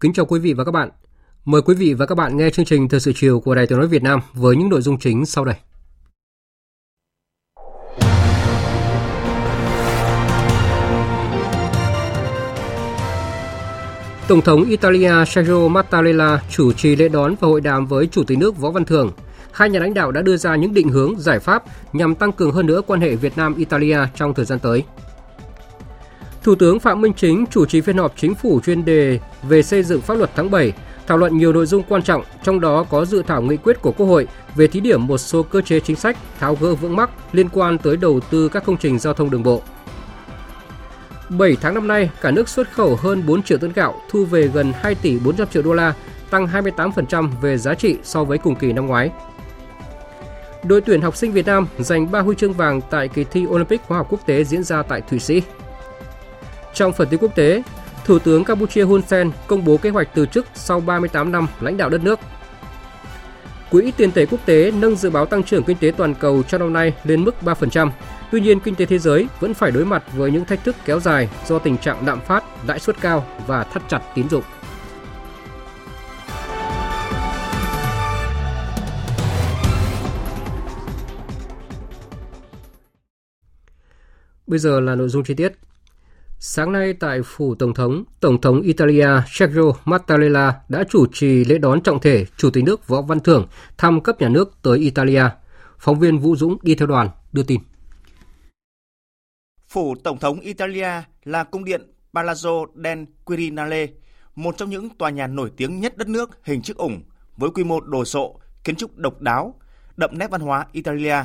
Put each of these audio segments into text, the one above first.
Kính chào quý vị và các bạn. Mời quý vị và các bạn nghe chương trình Thời sự chiều của Đài Tiếng nói Việt Nam với những nội dung chính sau đây. Tổng thống Italia Sergio Mattarella chủ trì lễ đón và hội đàm với Chủ tịch nước Võ Văn Thưởng. Hai nhà lãnh đạo đã đưa ra những định hướng, giải pháp nhằm tăng cường hơn nữa quan hệ Việt Nam-Italia trong thời gian tới. Thủ tướng Phạm Minh Chính chủ trì phiên họp chính phủ chuyên đề về xây dựng pháp luật tháng 7, thảo luận nhiều nội dung quan trọng, trong đó có dự thảo nghị quyết của Quốc hội về thí điểm một số cơ chế chính sách tháo gỡ vướng mắc liên quan tới đầu tư các công trình giao thông đường bộ. 7 tháng năm nay, cả nước xuất khẩu hơn 4 triệu tấn gạo, thu về gần 2 tỷ 400 triệu đô la, tăng 28% về giá trị so với cùng kỳ năm ngoái. Đội tuyển học sinh Việt Nam giành 3 huy chương vàng tại kỳ thi Olympic khoa học quốc tế diễn ra tại Thụy Sĩ. Trong phần tin quốc tế, Thủ tướng Campuchia Hun Sen công bố kế hoạch từ chức sau 38 năm lãnh đạo đất nước. Quỹ tiền tệ quốc tế nâng dự báo tăng trưởng kinh tế toàn cầu cho năm nay lên mức 3%. Tuy nhiên, kinh tế thế giới vẫn phải đối mặt với những thách thức kéo dài do tình trạng lạm phát, lãi suất cao và thắt chặt tín dụng. Bây giờ là nội dung chi tiết. Sáng nay tại phủ Tổng thống, Tổng thống Italia Sergio Mattarella đã chủ trì lễ đón trọng thể Chủ tịch nước Võ Văn Thưởng thăm cấp nhà nước tới Italia. Phóng viên Vũ Dũng đi theo đoàn đưa tin. Phủ Tổng thống Italia là cung điện Palazzo del Quirinale, một trong những tòa nhà nổi tiếng nhất đất nước hình chiếc ủng với quy mô đồ sộ, kiến trúc độc đáo, đậm nét văn hóa Italia.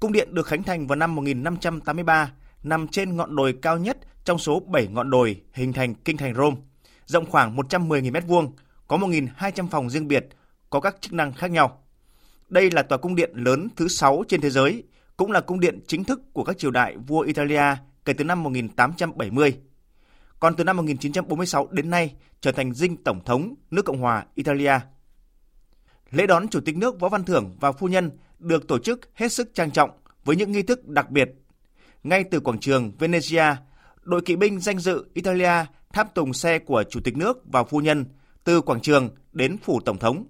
Cung điện được khánh thành vào năm 1583, nằm trên ngọn đồi cao nhất trong số 7 ngọn đồi hình thành kinh thành Rome, rộng khoảng 110.000 m2, có 1.200 phòng riêng biệt, có các chức năng khác nhau. Đây là tòa cung điện lớn thứ 6 trên thế giới, cũng là cung điện chính thức của các triều đại vua Italia kể từ năm 1870. Còn từ năm 1946 đến nay trở thành dinh tổng thống nước Cộng hòa Italia. Lễ đón Chủ tịch nước Võ Văn Thưởng và phu nhân được tổ chức hết sức trang trọng với những nghi thức đặc biệt. Ngay từ quảng trường Venezia, đội kỵ binh danh dự Italia tháp tùng xe của Chủ tịch nước và phu nhân từ quảng trường đến phủ Tổng thống.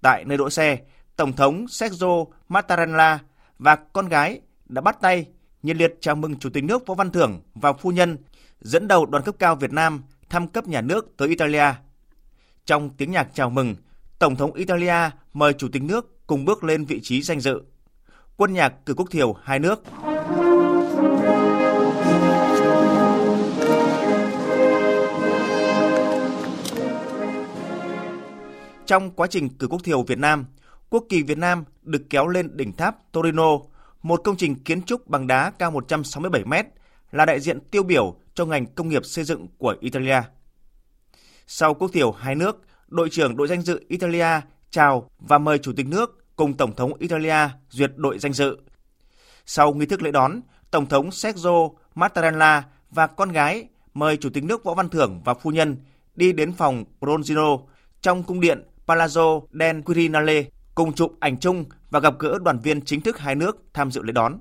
Tại nơi đỗ xe, Tổng thống Sergio Mattarella và con gái đã bắt tay nhiệt liệt chào mừng Chủ tịch nước Võ Văn Thưởng và phu nhân dẫn đầu đoàn cấp cao Việt Nam thăm cấp nhà nước tới Italia. Trong tiếng nhạc chào mừng, Tổng thống Italia mời Chủ tịch nước cùng bước lên vị trí danh dự. Quân nhạc cử quốc thiều hai nước. Trong quá trình cử quốc thiều Việt Nam, quốc kỳ Việt Nam được kéo lên đỉnh tháp Torino, một công trình kiến trúc bằng đá cao 167 mét, là đại diện tiêu biểu cho ngành công nghiệp xây dựng của Italia. Sau quốc thiều hai nước, đội trưởng đội danh dự Italia chào và mời Chủ tịch nước cùng Tổng thống Italia duyệt đội danh dự. Sau nghi thức lễ đón, Tổng thống Sergio Mattarella và con gái mời Chủ tịch nước Võ Văn Thưởng và phu nhân đi đến phòng Bronzino trong cung điện Palazzo del Quirinale cùng chụp ảnh chung và gặp gỡ đoàn viên chính thức hai nước tham dự lễ đón.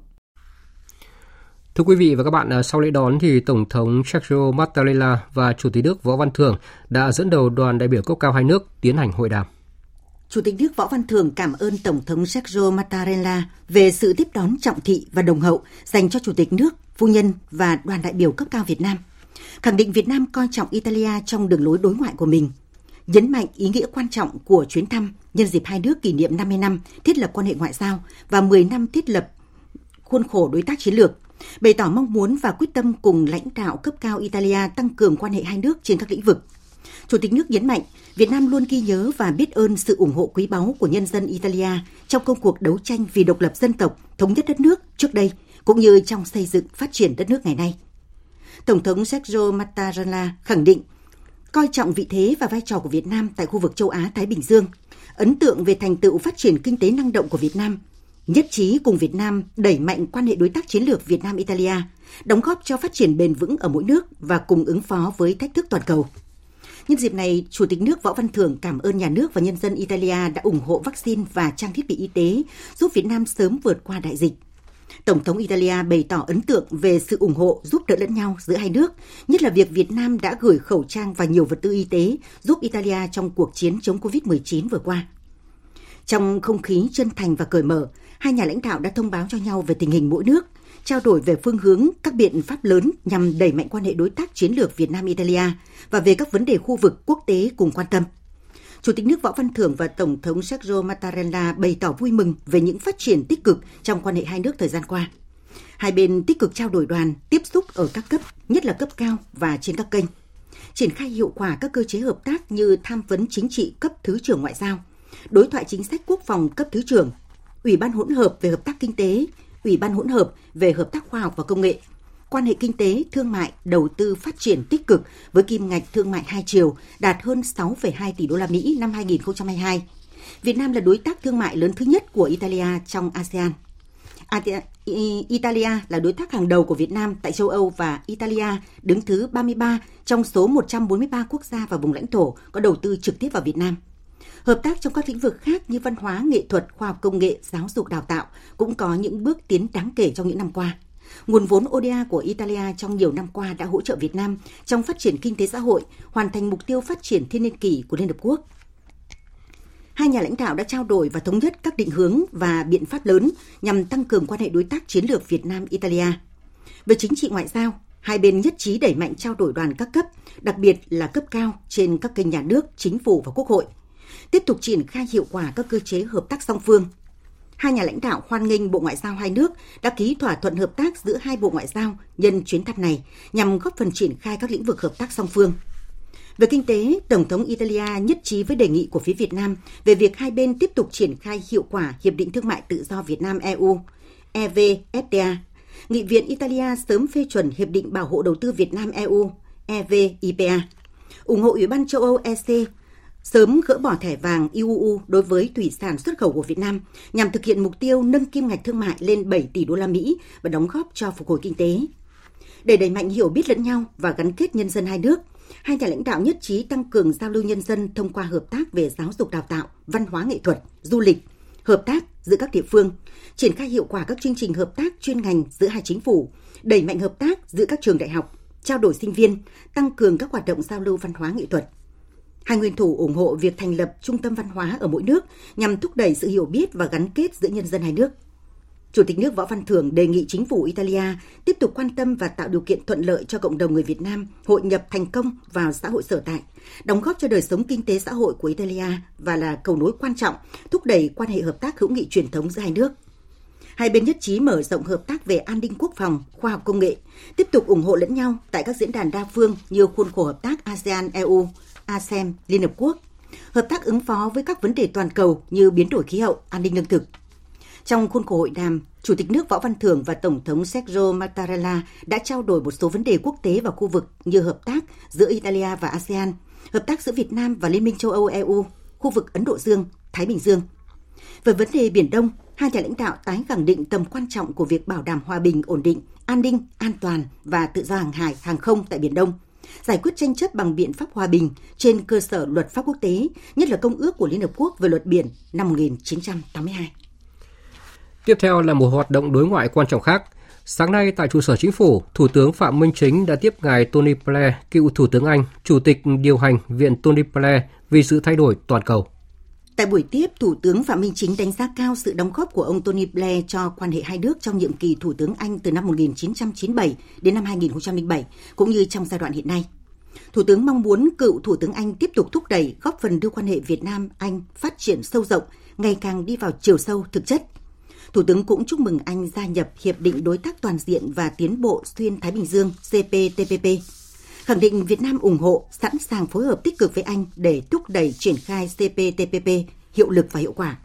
Thưa quý vị và các bạn, sau lễ đón thì Tổng thống Sergio Mattarella và Chủ tịch nước Võ Văn Thưởng đã dẫn đầu đoàn đại biểu cấp cao hai nước tiến hành hội đàm. Chủ tịch nước Võ Văn Thưởng cảm ơn Tổng thống Sergio Mattarella về sự tiếp đón trọng thị và đồng hậu dành cho Chủ tịch nước, phu nhân và đoàn đại biểu cấp cao Việt Nam. Khẳng định Việt Nam coi trọng Italia trong đường lối đối ngoại của mình – nhấn mạnh ý nghĩa quan trọng của chuyến thăm nhân dịp hai nước kỷ niệm 50 năm thiết lập quan hệ ngoại giao và 10 năm thiết lập khuôn khổ đối tác chiến lược, bày tỏ mong muốn và quyết tâm cùng lãnh đạo cấp cao Italia tăng cường quan hệ hai nước trên các lĩnh vực. Chủ tịch nước nhấn mạnh, Việt Nam luôn ghi nhớ và biết ơn sự ủng hộ quý báu của nhân dân Italia trong công cuộc đấu tranh vì độc lập dân tộc, thống nhất đất nước trước đây, cũng như trong xây dựng phát triển đất nước ngày nay. Tổng thống Sergio Mattarella khẳng định coi trọng vị thế và vai trò của Việt Nam tại khu vực châu Á Thái Bình Dương, ấn tượng về thành tựu phát triển kinh tế năng động của Việt Nam, nhất trí cùng Việt Nam đẩy mạnh quan hệ đối tác chiến lược Việt Nam Italia, đóng góp cho phát triển bền vững ở mỗi nước và cùng ứng phó với thách thức toàn cầu. Nhân dịp này, Chủ tịch nước Võ Văn Thưởng cảm ơn nhà nước và nhân dân Italia đã ủng hộ vaccine và trang thiết bị y tế, giúp Việt Nam sớm vượt qua đại dịch. Tổng thống Italia bày tỏ ấn tượng về sự ủng hộ giúp đỡ lẫn nhau giữa hai nước, nhất là việc Việt Nam đã gửi khẩu trang và nhiều vật tư y tế giúp Italia trong cuộc chiến chống COVID-19 vừa qua. Trong không khí chân thành và cởi mở, hai nhà lãnh đạo đã thông báo cho nhau về tình hình mỗi nước, trao đổi về phương hướng, các biện pháp lớn nhằm đẩy mạnh quan hệ đối tác chiến lược Việt Nam-Italia và về các vấn đề khu vực quốc tế cùng quan tâm. Chủ tịch nước Võ Văn Thưởng và Tổng thống Sergio Mattarella bày tỏ vui mừng về những phát triển tích cực trong quan hệ hai nước thời gian qua. Hai bên tích cực trao đổi đoàn, tiếp xúc ở các cấp, nhất là cấp cao và trên các kênh. Triển khai hiệu quả các cơ chế hợp tác như tham vấn chính trị cấp Thứ trưởng Ngoại giao, đối thoại chính sách quốc phòng cấp Thứ trưởng, Ủy ban hỗn hợp về hợp tác kinh tế, Ủy ban hỗn hợp về hợp tác khoa học và công nghệ, quan hệ kinh tế, thương mại, đầu tư phát triển tích cực với kim ngạch thương mại hai chiều đạt hơn 6,2 tỷ đô la Mỹ năm 2022. Việt Nam là đối tác thương mại lớn thứ nhất của Italia trong ASEAN. Italia là đối tác hàng đầu của Việt Nam tại châu Âu và Italia đứng thứ 33 trong số 143 quốc gia và vùng lãnh thổ có đầu tư trực tiếp vào Việt Nam. Hợp tác trong các lĩnh vực khác như văn hóa, nghệ thuật, khoa học công nghệ, giáo dục đào tạo cũng có những bước tiến đáng kể trong những năm qua. Nguồn vốn ODA của Italia trong nhiều năm qua đã hỗ trợ Việt Nam trong phát triển kinh tế xã hội, hoàn thành mục tiêu phát triển thiên niên kỷ của Liên Hợp Quốc. Hai nhà lãnh đạo đã trao đổi và thống nhất các định hướng và biện pháp lớn nhằm tăng cường quan hệ đối tác chiến lược Việt Nam-Italia. Về chính trị ngoại giao, hai bên nhất trí đẩy mạnh trao đổi đoàn các cấp, đặc biệt là cấp cao trên các kênh nhà nước, chính phủ và quốc hội. Tiếp tục triển khai hiệu quả các cơ chế hợp tác song phương, hai nhà lãnh đạo hoan nghênh Bộ Ngoại giao hai nước đã ký thỏa thuận hợp tác giữa hai Bộ Ngoại giao nhân chuyến thăm này nhằm góp phần triển khai các lĩnh vực hợp tác song phương. Về kinh tế, Tổng thống Italia nhất trí với đề nghị của phía Việt Nam về việc hai bên tiếp tục triển khai hiệu quả Hiệp định Thương mại Tự do Việt Nam-EU, EVFTA. Nghị viện Italia sớm phê chuẩn Hiệp định Bảo hộ Đầu tư Việt Nam-EU, EVIPA. ủng hộ Ủy ban châu Âu EC sớm gỡ bỏ thẻ vàng IUU đối với thủy sản xuất khẩu của Việt Nam nhằm thực hiện mục tiêu nâng kim ngạch thương mại lên 7 tỷ đô la Mỹ và đóng góp cho phục hồi kinh tế. Để đẩy mạnh hiểu biết lẫn nhau và gắn kết nhân dân hai nước, hai nhà lãnh đạo nhất trí tăng cường giao lưu nhân dân thông qua hợp tác về giáo dục đào tạo, văn hóa nghệ thuật, du lịch, hợp tác giữa các địa phương, triển khai hiệu quả các chương trình hợp tác chuyên ngành giữa hai chính phủ, đẩy mạnh hợp tác giữa các trường đại học, trao đổi sinh viên, tăng cường các hoạt động giao lưu văn hóa nghệ thuật, Hai nguyên thủ ủng hộ việc thành lập trung tâm văn hóa ở mỗi nước nhằm thúc đẩy sự hiểu biết và gắn kết giữa nhân dân hai nước. Chủ tịch nước Võ Văn Thưởng đề nghị chính phủ Italia tiếp tục quan tâm và tạo điều kiện thuận lợi cho cộng đồng người Việt Nam hội nhập thành công vào xã hội sở tại, đóng góp cho đời sống kinh tế xã hội của Italia và là cầu nối quan trọng thúc đẩy quan hệ hợp tác hữu nghị truyền thống giữa hai nước. Hai bên nhất trí mở rộng hợp tác về an ninh quốc phòng, khoa học công nghệ, tiếp tục ủng hộ lẫn nhau tại các diễn đàn đa phương như khuôn khổ hợp tác ASEAN-EU, ASEM, Liên Hợp Quốc, hợp tác ứng phó với các vấn đề toàn cầu như biến đổi khí hậu, an ninh lương thực. Trong khuôn khổ hội đàm, Chủ tịch nước Võ Văn Thưởng và Tổng thống Sergio Mattarella đã trao đổi một số vấn đề quốc tế và khu vực như hợp tác giữa Italia và ASEAN, hợp tác giữa Việt Nam và Liên minh châu Âu EU, khu vực Ấn Độ Dương, Thái Bình Dương. Về vấn đề Biển Đông, hai nhà lãnh đạo tái khẳng định tầm quan trọng của việc bảo đảm hòa bình, ổn định, an ninh, an toàn và tự do hàng hải, hàng không tại Biển Đông – giải quyết tranh chấp bằng biện pháp hòa bình trên cơ sở luật pháp quốc tế, nhất là Công ước của Liên Hợp Quốc về luật biển năm 1982. Tiếp theo là một hoạt động đối ngoại quan trọng khác. Sáng nay tại trụ sở chính phủ, Thủ tướng Phạm Minh Chính đã tiếp ngài Tony Blair, cựu Thủ tướng Anh, Chủ tịch điều hành Viện Tony Blair vì sự thay đổi toàn cầu. Tại buổi tiếp, Thủ tướng Phạm Minh Chính đánh giá cao sự đóng góp của ông Tony Blair cho quan hệ hai nước trong nhiệm kỳ Thủ tướng Anh từ năm 1997 đến năm 2007, cũng như trong giai đoạn hiện nay. Thủ tướng mong muốn cựu Thủ tướng Anh tiếp tục thúc đẩy góp phần đưa quan hệ Việt Nam-Anh phát triển sâu rộng, ngày càng đi vào chiều sâu thực chất. Thủ tướng cũng chúc mừng Anh gia nhập Hiệp định Đối tác Toàn diện và Tiến bộ Xuyên Thái Bình Dương CPTPP, khẳng định Việt Nam ủng hộ, sẵn sàng phối hợp tích cực với Anh để thúc đẩy triển khai CPTPP hiệu lực và hiệu quả.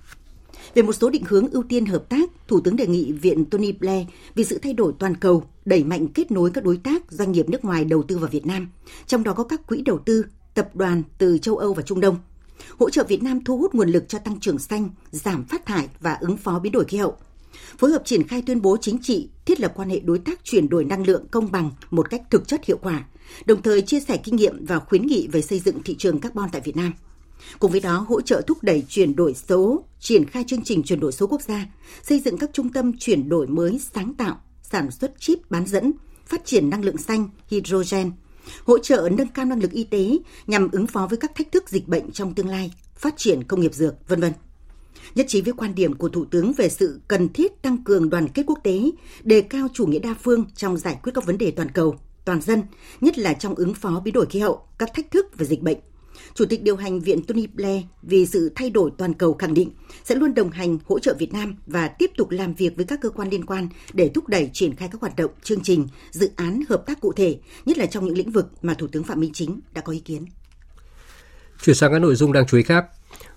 Về một số định hướng ưu tiên hợp tác, Thủ tướng đề nghị Viện Tony Blair vì sự thay đổi toàn cầu đẩy mạnh kết nối các đối tác doanh nghiệp nước ngoài đầu tư vào Việt Nam, trong đó có các quỹ đầu tư, tập đoàn từ châu Âu và Trung Đông – hỗ trợ Việt Nam thu hút nguồn lực cho tăng trưởng xanh, giảm phát thải và ứng phó biến đổi khí hậu. Phối hợp triển khai tuyên bố chính trị, thiết lập quan hệ đối tác chuyển đổi năng lượng công bằng một cách thực chất hiệu quả, đồng thời chia sẻ kinh nghiệm và khuyến nghị về xây dựng thị trường carbon tại Việt Nam. Cùng với đó, hỗ trợ thúc đẩy chuyển đổi số, triển khai chương trình chuyển đổi số quốc gia, xây dựng các trung tâm chuyển đổi mới sáng tạo, sản xuất chip bán dẫn, phát triển năng lượng xanh, hydrogen, hỗ trợ nâng cao năng lực y tế nhằm ứng phó với các thách thức dịch bệnh trong tương lai, phát triển công nghiệp dược, vân vân. Nhất trí với quan điểm của Thủ tướng về sự cần thiết tăng cường đoàn kết quốc tế, đề cao chủ nghĩa đa phương trong giải quyết các vấn đề toàn cầu, toàn dân, nhất là trong ứng phó biến đổi khí hậu, các thách thức và dịch bệnh Chủ tịch điều hành Viện Tony Blair vì sự thay đổi toàn cầu khẳng định sẽ luôn đồng hành hỗ trợ Việt Nam và tiếp tục làm việc với các cơ quan liên quan để thúc đẩy triển khai các hoạt động, chương trình, dự án hợp tác cụ thể, nhất là trong những lĩnh vực mà Thủ tướng Phạm Minh Chính đã có ý kiến. Chuyển sang các nội dung đang chú ý khác.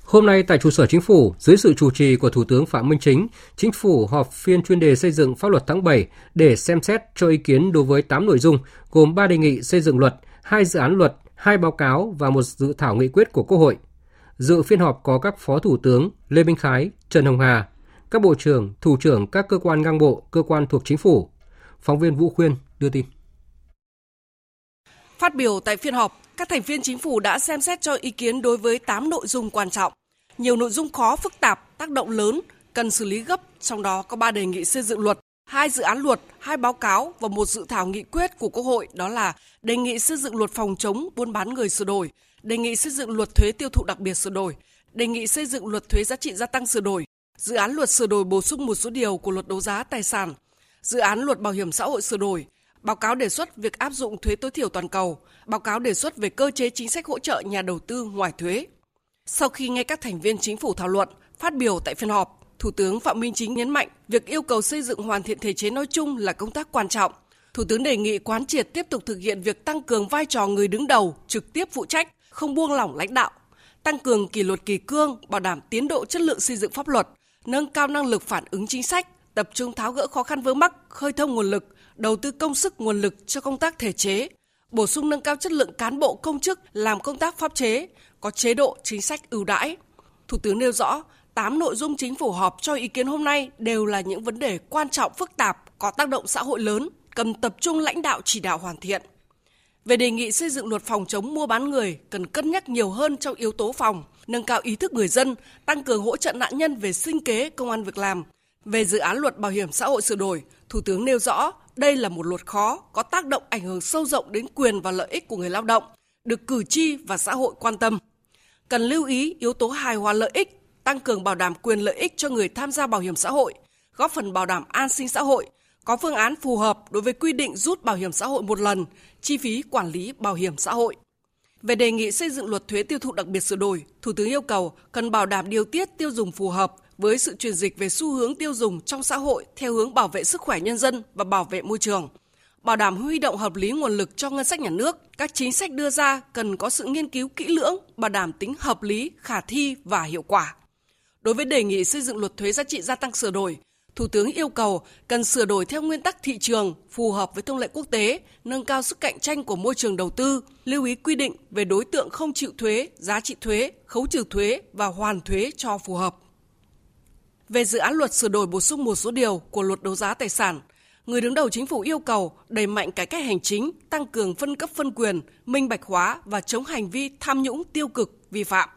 Hôm nay tại trụ sở chính phủ, dưới sự chủ trì của Thủ tướng Phạm Minh Chính, chính phủ họp phiên chuyên đề xây dựng pháp luật tháng 7 để xem xét cho ý kiến đối với 8 nội dung, gồm 3 đề nghị xây dựng luật, hai dự án luật, hai báo cáo và một dự thảo nghị quyết của Quốc hội. Dự phiên họp có các Phó Thủ tướng Lê Minh Khái, Trần Hồng Hà, các Bộ trưởng, Thủ trưởng các cơ quan ngang bộ, cơ quan thuộc chính phủ. Phóng viên Vũ Khuyên đưa tin. Phát biểu tại phiên họp, các thành viên chính phủ đã xem xét cho ý kiến đối với 8 nội dung quan trọng. Nhiều nội dung khó phức tạp, tác động lớn, cần xử lý gấp, trong đó có 3 đề nghị xây dựng luật, hai dự án luật, hai báo cáo và một dự thảo nghị quyết của Quốc hội đó là đề nghị xây dựng luật phòng chống buôn bán người sửa đổi, đề nghị xây dựng luật thuế tiêu thụ đặc biệt sửa đổi, đề nghị xây dựng luật thuế giá trị gia tăng sửa đổi, dự án luật sửa đổi bổ sung một số điều của luật đấu giá tài sản, dự án luật bảo hiểm xã hội sửa đổi, báo cáo đề xuất việc áp dụng thuế tối thiểu toàn cầu, báo cáo đề xuất về cơ chế chính sách hỗ trợ nhà đầu tư ngoài thuế. Sau khi nghe các thành viên chính phủ thảo luận, phát biểu tại phiên họp, Thủ tướng Phạm Minh Chính nhấn mạnh việc yêu cầu xây dựng hoàn thiện thể chế nói chung là công tác quan trọng. Thủ tướng đề nghị quán triệt tiếp tục thực hiện việc tăng cường vai trò người đứng đầu, trực tiếp phụ trách, không buông lỏng lãnh đạo, tăng cường kỷ luật kỳ cương, bảo đảm tiến độ chất lượng xây dựng pháp luật, nâng cao năng lực phản ứng chính sách, tập trung tháo gỡ khó khăn vướng mắc, khơi thông nguồn lực, đầu tư công sức nguồn lực cho công tác thể chế, bổ sung nâng cao chất lượng cán bộ công chức làm công tác pháp chế, có chế độ chính sách ưu đãi. Thủ tướng nêu rõ, 8 nội dung chính phủ họp cho ý kiến hôm nay đều là những vấn đề quan trọng phức tạp, có tác động xã hội lớn, cần tập trung lãnh đạo chỉ đạo hoàn thiện. Về đề nghị xây dựng luật phòng chống mua bán người cần cân nhắc nhiều hơn trong yếu tố phòng, nâng cao ý thức người dân, tăng cường hỗ trợ nạn nhân về sinh kế, công an việc làm. Về dự án luật bảo hiểm xã hội sửa đổi, Thủ tướng nêu rõ đây là một luật khó, có tác động ảnh hưởng sâu rộng đến quyền và lợi ích của người lao động, được cử tri và xã hội quan tâm. Cần lưu ý yếu tố hài hòa lợi ích tăng cường bảo đảm quyền lợi ích cho người tham gia bảo hiểm xã hội, góp phần bảo đảm an sinh xã hội, có phương án phù hợp đối với quy định rút bảo hiểm xã hội một lần, chi phí quản lý bảo hiểm xã hội. Về đề nghị xây dựng luật thuế tiêu thụ đặc biệt sửa đổi, Thủ tướng yêu cầu cần bảo đảm điều tiết tiêu dùng phù hợp với sự chuyển dịch về xu hướng tiêu dùng trong xã hội theo hướng bảo vệ sức khỏe nhân dân và bảo vệ môi trường. Bảo đảm huy động hợp lý nguồn lực cho ngân sách nhà nước, các chính sách đưa ra cần có sự nghiên cứu kỹ lưỡng, bảo đảm tính hợp lý, khả thi và hiệu quả. Đối với đề nghị xây dựng luật thuế giá trị gia tăng sửa đổi, Thủ tướng yêu cầu cần sửa đổi theo nguyên tắc thị trường phù hợp với thông lệ quốc tế, nâng cao sức cạnh tranh của môi trường đầu tư, lưu ý quy định về đối tượng không chịu thuế, giá trị thuế, khấu trừ thuế và hoàn thuế cho phù hợp. Về dự án luật sửa đổi bổ sung một số điều của luật đấu giá tài sản, người đứng đầu chính phủ yêu cầu đẩy mạnh cải cách hành chính, tăng cường phân cấp phân quyền, minh bạch hóa và chống hành vi tham nhũng tiêu cực, vi phạm.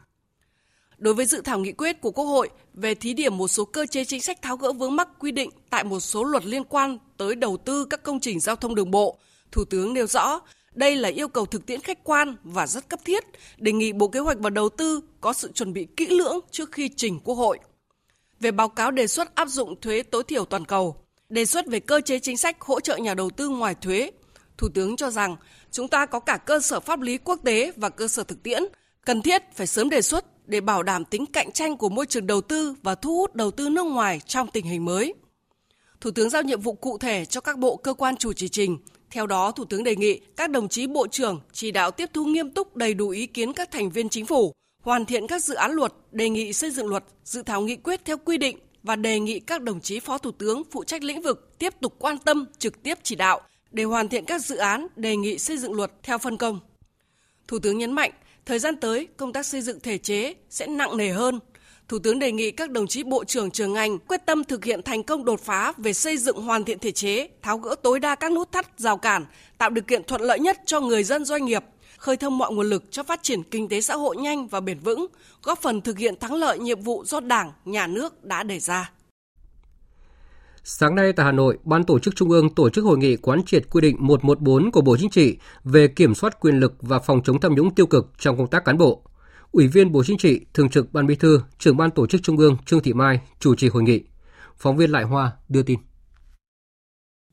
Đối với dự thảo nghị quyết của Quốc hội về thí điểm một số cơ chế chính sách tháo gỡ vướng mắc quy định tại một số luật liên quan tới đầu tư các công trình giao thông đường bộ, Thủ tướng nêu rõ đây là yêu cầu thực tiễn khách quan và rất cấp thiết, đề nghị Bộ Kế hoạch và Đầu tư có sự chuẩn bị kỹ lưỡng trước khi trình Quốc hội. Về báo cáo đề xuất áp dụng thuế tối thiểu toàn cầu, đề xuất về cơ chế chính sách hỗ trợ nhà đầu tư ngoài thuế, Thủ tướng cho rằng chúng ta có cả cơ sở pháp lý quốc tế và cơ sở thực tiễn, cần thiết phải sớm đề xuất để bảo đảm tính cạnh tranh của môi trường đầu tư và thu hút đầu tư nước ngoài trong tình hình mới. Thủ tướng giao nhiệm vụ cụ thể cho các bộ cơ quan chủ trì trình. Theo đó, Thủ tướng đề nghị các đồng chí bộ trưởng chỉ đạo tiếp thu nghiêm túc đầy đủ ý kiến các thành viên chính phủ, hoàn thiện các dự án luật, đề nghị xây dựng luật, dự thảo nghị quyết theo quy định và đề nghị các đồng chí phó thủ tướng phụ trách lĩnh vực tiếp tục quan tâm, trực tiếp chỉ đạo để hoàn thiện các dự án, đề nghị xây dựng luật theo phân công. Thủ tướng nhấn mạnh, thời gian tới công tác xây dựng thể chế sẽ nặng nề hơn. Thủ tướng đề nghị các đồng chí bộ trưởng trường ngành quyết tâm thực hiện thành công đột phá về xây dựng hoàn thiện thể chế, tháo gỡ tối đa các nút thắt, rào cản, tạo điều kiện thuận lợi nhất cho người dân doanh nghiệp, khơi thông mọi nguồn lực cho phát triển kinh tế xã hội nhanh và bền vững, góp phần thực hiện thắng lợi nhiệm vụ do Đảng, Nhà nước đã đề ra. Sáng nay tại Hà Nội, Ban Tổ chức Trung ương tổ chức hội nghị quán triệt quy định 114 của Bộ Chính trị về kiểm soát quyền lực và phòng chống tham nhũng tiêu cực trong công tác cán bộ. Ủy viên Bộ Chính trị, Thường trực Ban Bí thư, Trưởng Ban Tổ chức Trung ương Trương Thị Mai chủ trì hội nghị. Phóng viên Lại Hoa đưa tin.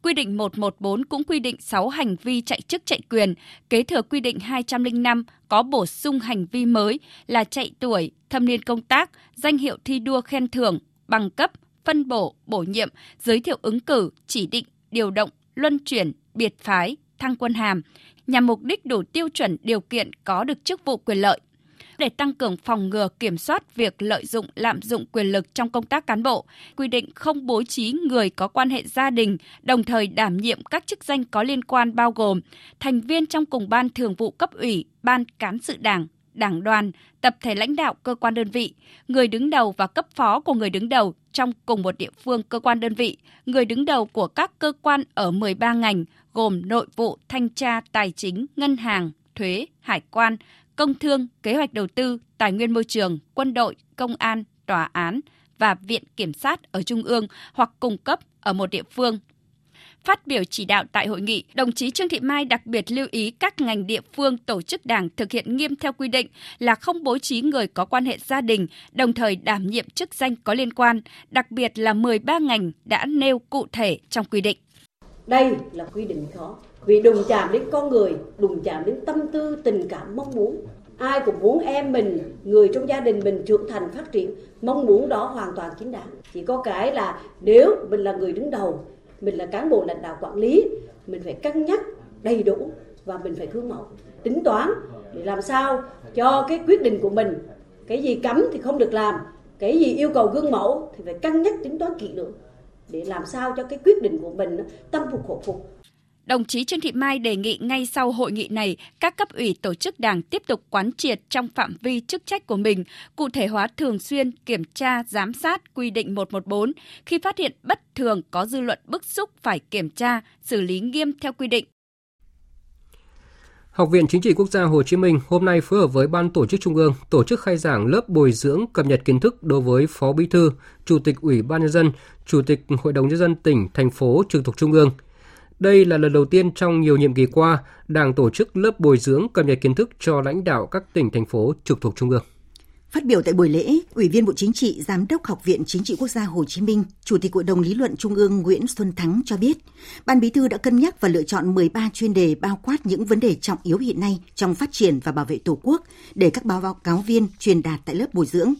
Quy định 114 cũng quy định 6 hành vi chạy chức chạy quyền, kế thừa quy định 205 có bổ sung hành vi mới là chạy tuổi, thâm niên công tác, danh hiệu thi đua khen thưởng, bằng cấp, phân bổ, bổ nhiệm, giới thiệu ứng cử, chỉ định, điều động, luân chuyển, biệt phái, thăng quân hàm, nhằm mục đích đủ tiêu chuẩn điều kiện có được chức vụ quyền lợi. Để tăng cường phòng ngừa kiểm soát việc lợi dụng lạm dụng quyền lực trong công tác cán bộ, quy định không bố trí người có quan hệ gia đình, đồng thời đảm nhiệm các chức danh có liên quan bao gồm thành viên trong cùng ban thường vụ cấp ủy, ban cán sự đảng, đảng đoàn, tập thể lãnh đạo cơ quan đơn vị, người đứng đầu và cấp phó của người đứng đầu trong cùng một địa phương cơ quan đơn vị, người đứng đầu của các cơ quan ở 13 ngành gồm nội vụ, thanh tra, tài chính, ngân hàng, thuế, hải quan, công thương, kế hoạch đầu tư, tài nguyên môi trường, quân đội, công an, tòa án và viện kiểm sát ở trung ương hoặc cung cấp ở một địa phương. Phát biểu chỉ đạo tại hội nghị, đồng chí Trương Thị Mai đặc biệt lưu ý các ngành địa phương tổ chức đảng thực hiện nghiêm theo quy định là không bố trí người có quan hệ gia đình, đồng thời đảm nhiệm chức danh có liên quan, đặc biệt là 13 ngành đã nêu cụ thể trong quy định. Đây là quy định khó, vì đùng chạm đến con người, đùng chạm đến tâm tư, tình cảm, mong muốn. Ai cũng muốn em mình, người trong gia đình mình trưởng thành phát triển, mong muốn đó hoàn toàn chính đáng. Chỉ có cái là nếu mình là người đứng đầu, mình là cán bộ lãnh đạo quản lý, mình phải cân nhắc đầy đủ và mình phải gương mẫu, tính toán để làm sao cho cái quyết định của mình, cái gì cấm thì không được làm, cái gì yêu cầu gương mẫu thì phải cân nhắc tính toán kỹ lưỡng để làm sao cho cái quyết định của mình tâm phục khẩu phục Đồng chí Trương Thị Mai đề nghị ngay sau hội nghị này, các cấp ủy tổ chức đảng tiếp tục quán triệt trong phạm vi chức trách của mình, cụ thể hóa thường xuyên kiểm tra, giám sát quy định 114, khi phát hiện bất thường có dư luận bức xúc phải kiểm tra, xử lý nghiêm theo quy định. Học viện Chính trị Quốc gia Hồ Chí Minh hôm nay phối hợp với Ban Tổ chức Trung ương tổ chức khai giảng lớp bồi dưỡng cập nhật kiến thức đối với Phó Bí thư, Chủ tịch Ủy ban Nhân dân, Chủ tịch Hội đồng Nhân dân tỉnh, thành phố trực thuộc Trung ương – đây là lần đầu tiên trong nhiều nhiệm kỳ qua, Đảng tổ chức lớp bồi dưỡng cập nhật kiến thức cho lãnh đạo các tỉnh, thành phố trực thuộc Trung ương. Phát biểu tại buổi lễ, Ủy viên Bộ Chính trị, Giám đốc Học viện Chính trị Quốc gia Hồ Chí Minh, Chủ tịch Hội đồng Lý luận Trung ương Nguyễn Xuân Thắng cho biết, Ban Bí thư đã cân nhắc và lựa chọn 13 chuyên đề bao quát những vấn đề trọng yếu hiện nay trong phát triển và bảo vệ Tổ quốc để các báo cáo viên truyền đạt tại lớp bồi dưỡng.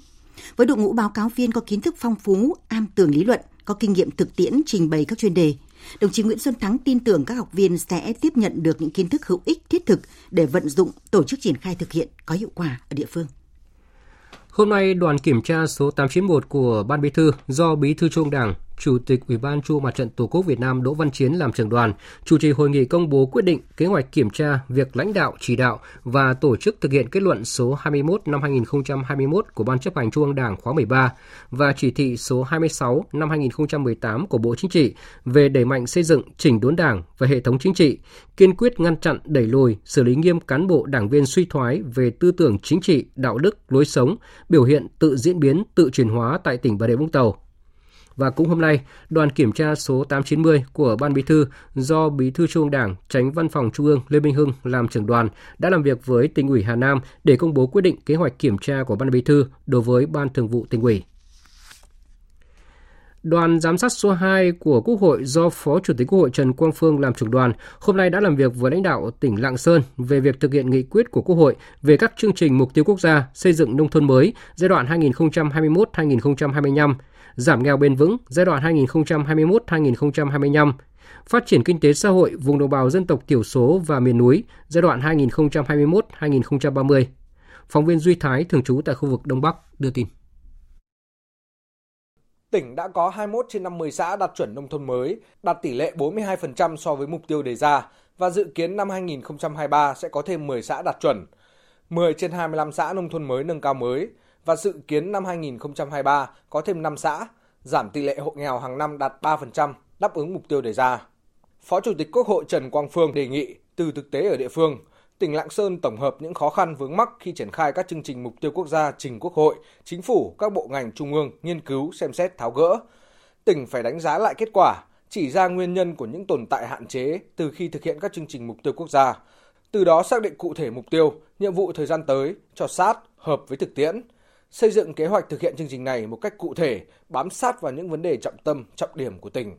Với đội ngũ báo cáo viên có kiến thức phong phú, am tường lý luận, có kinh nghiệm thực tiễn trình bày các chuyên đề, Đồng chí Nguyễn Xuân Thắng tin tưởng các học viên sẽ tiếp nhận được những kiến thức hữu ích thiết thực để vận dụng tổ chức triển khai thực hiện có hiệu quả ở địa phương. Hôm nay, đoàn kiểm tra số 891 của Ban Bí thư do Bí thư Trung Đảng, Chủ tịch Ủy ban Trung Mặt trận Tổ quốc Việt Nam Đỗ Văn Chiến làm trưởng đoàn, chủ trì hội nghị công bố quyết định kế hoạch kiểm tra việc lãnh đạo, chỉ đạo và tổ chức thực hiện kết luận số 21 năm 2021 của Ban chấp hành Trung ương Đảng khóa 13 và chỉ thị số 26 năm 2018 của Bộ Chính trị về đẩy mạnh xây dựng chỉnh đốn Đảng và hệ thống chính trị, kiên quyết ngăn chặn, đẩy lùi, xử lý nghiêm cán bộ đảng viên suy thoái về tư tưởng chính trị, đạo đức, lối sống, biểu hiện tự diễn biến, tự chuyển hóa tại tỉnh Bà Rịa Vũng Tàu và cũng hôm nay, đoàn kiểm tra số 890 của Ban Bí thư do Bí thư Trung ương Đảng, Tránh Văn phòng Trung ương Lê Minh Hưng làm trưởng đoàn đã làm việc với tỉnh ủy Hà Nam để công bố quyết định kế hoạch kiểm tra của Ban Bí thư đối với Ban Thường vụ tỉnh ủy. Đoàn giám sát số 2 của Quốc hội do Phó Chủ tịch Quốc hội Trần Quang Phương làm trưởng đoàn hôm nay đã làm việc với lãnh đạo tỉnh Lạng Sơn về việc thực hiện nghị quyết của Quốc hội về các chương trình mục tiêu quốc gia xây dựng nông thôn mới giai đoạn 2021-2025, giảm nghèo bền vững giai đoạn 2021-2025, phát triển kinh tế xã hội vùng đồng bào dân tộc thiểu số và miền núi giai đoạn 2021-2030. Phóng viên Duy Thái thường trú tại khu vực Đông Bắc đưa tin. Tỉnh đã có 21 trên 50 xã đạt chuẩn nông thôn mới, đạt tỷ lệ 42% so với mục tiêu đề ra và dự kiến năm 2023 sẽ có thêm 10 xã đạt chuẩn. 10 trên 25 xã nông thôn mới nâng cao mới và dự kiến năm 2023 có thêm 5 xã, giảm tỷ lệ hộ nghèo hàng năm đạt 3%, đáp ứng mục tiêu đề ra. Phó Chủ tịch Quốc hội Trần Quang Phương đề nghị từ thực tế ở địa phương, tỉnh Lạng Sơn tổng hợp những khó khăn vướng mắc khi triển khai các chương trình mục tiêu quốc gia trình Quốc hội, chính phủ, các bộ ngành trung ương nghiên cứu xem xét tháo gỡ. Tỉnh phải đánh giá lại kết quả, chỉ ra nguyên nhân của những tồn tại hạn chế từ khi thực hiện các chương trình mục tiêu quốc gia. Từ đó xác định cụ thể mục tiêu, nhiệm vụ thời gian tới cho sát, hợp với thực tiễn, xây dựng kế hoạch thực hiện chương trình này một cách cụ thể, bám sát vào những vấn đề trọng tâm, trọng điểm của tỉnh.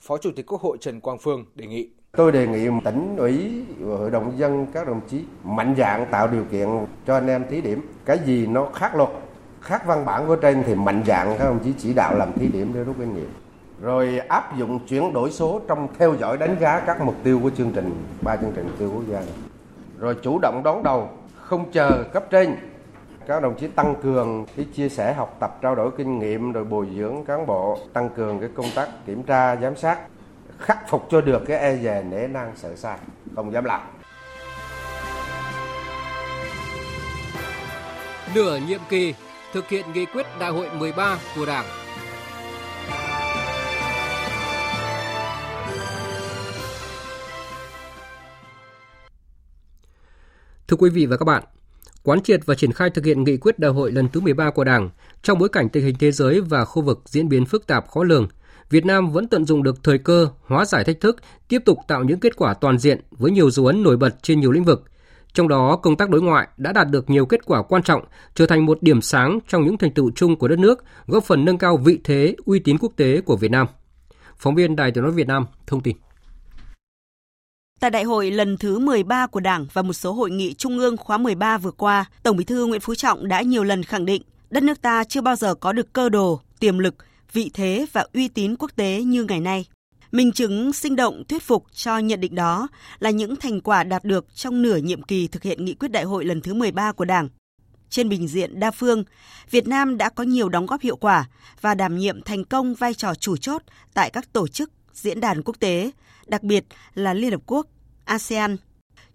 Phó Chủ tịch Quốc hội Trần Quang Phương đề nghị. Tôi đề nghị tỉnh ủy và hội đồng dân các đồng chí mạnh dạng tạo điều kiện cho anh em thí điểm. Cái gì nó khác luật, khác văn bản của trên thì mạnh dạng các đồng chí chỉ đạo làm thí điểm để rút kinh nghiệm. Rồi áp dụng chuyển đổi số trong theo dõi đánh giá các mục tiêu của chương trình, ba chương trình mục tiêu quốc gia này. Rồi chủ động đón đầu, không chờ cấp trên các đồng chí tăng cường cái chia sẻ học tập trao đổi kinh nghiệm rồi bồi dưỡng cán bộ tăng cường cái công tác kiểm tra giám sát khắc phục cho được cái e dè nể nang sợ sai không dám làm nửa nhiệm kỳ thực hiện nghị quyết đại hội 13 của Đảng. Thưa quý vị và các bạn, quán triệt và triển khai thực hiện nghị quyết đại hội lần thứ 13 của Đảng trong bối cảnh tình hình thế giới và khu vực diễn biến phức tạp khó lường, Việt Nam vẫn tận dụng được thời cơ, hóa giải thách thức, tiếp tục tạo những kết quả toàn diện với nhiều dấu ấn nổi bật trên nhiều lĩnh vực. Trong đó, công tác đối ngoại đã đạt được nhiều kết quả quan trọng, trở thành một điểm sáng trong những thành tựu chung của đất nước, góp phần nâng cao vị thế, uy tín quốc tế của Việt Nam. Phóng viên Đài Tiếng nói Việt Nam thông tin. Tại đại hội lần thứ 13 của Đảng và một số hội nghị trung ương khóa 13 vừa qua, Tổng Bí thư Nguyễn Phú Trọng đã nhiều lần khẳng định đất nước ta chưa bao giờ có được cơ đồ, tiềm lực, vị thế và uy tín quốc tế như ngày nay. Minh chứng sinh động thuyết phục cho nhận định đó là những thành quả đạt được trong nửa nhiệm kỳ thực hiện nghị quyết đại hội lần thứ 13 của Đảng. Trên bình diện đa phương, Việt Nam đã có nhiều đóng góp hiệu quả và đảm nhiệm thành công vai trò chủ chốt tại các tổ chức, diễn đàn quốc tế, đặc biệt là Liên Hợp Quốc, ASEAN.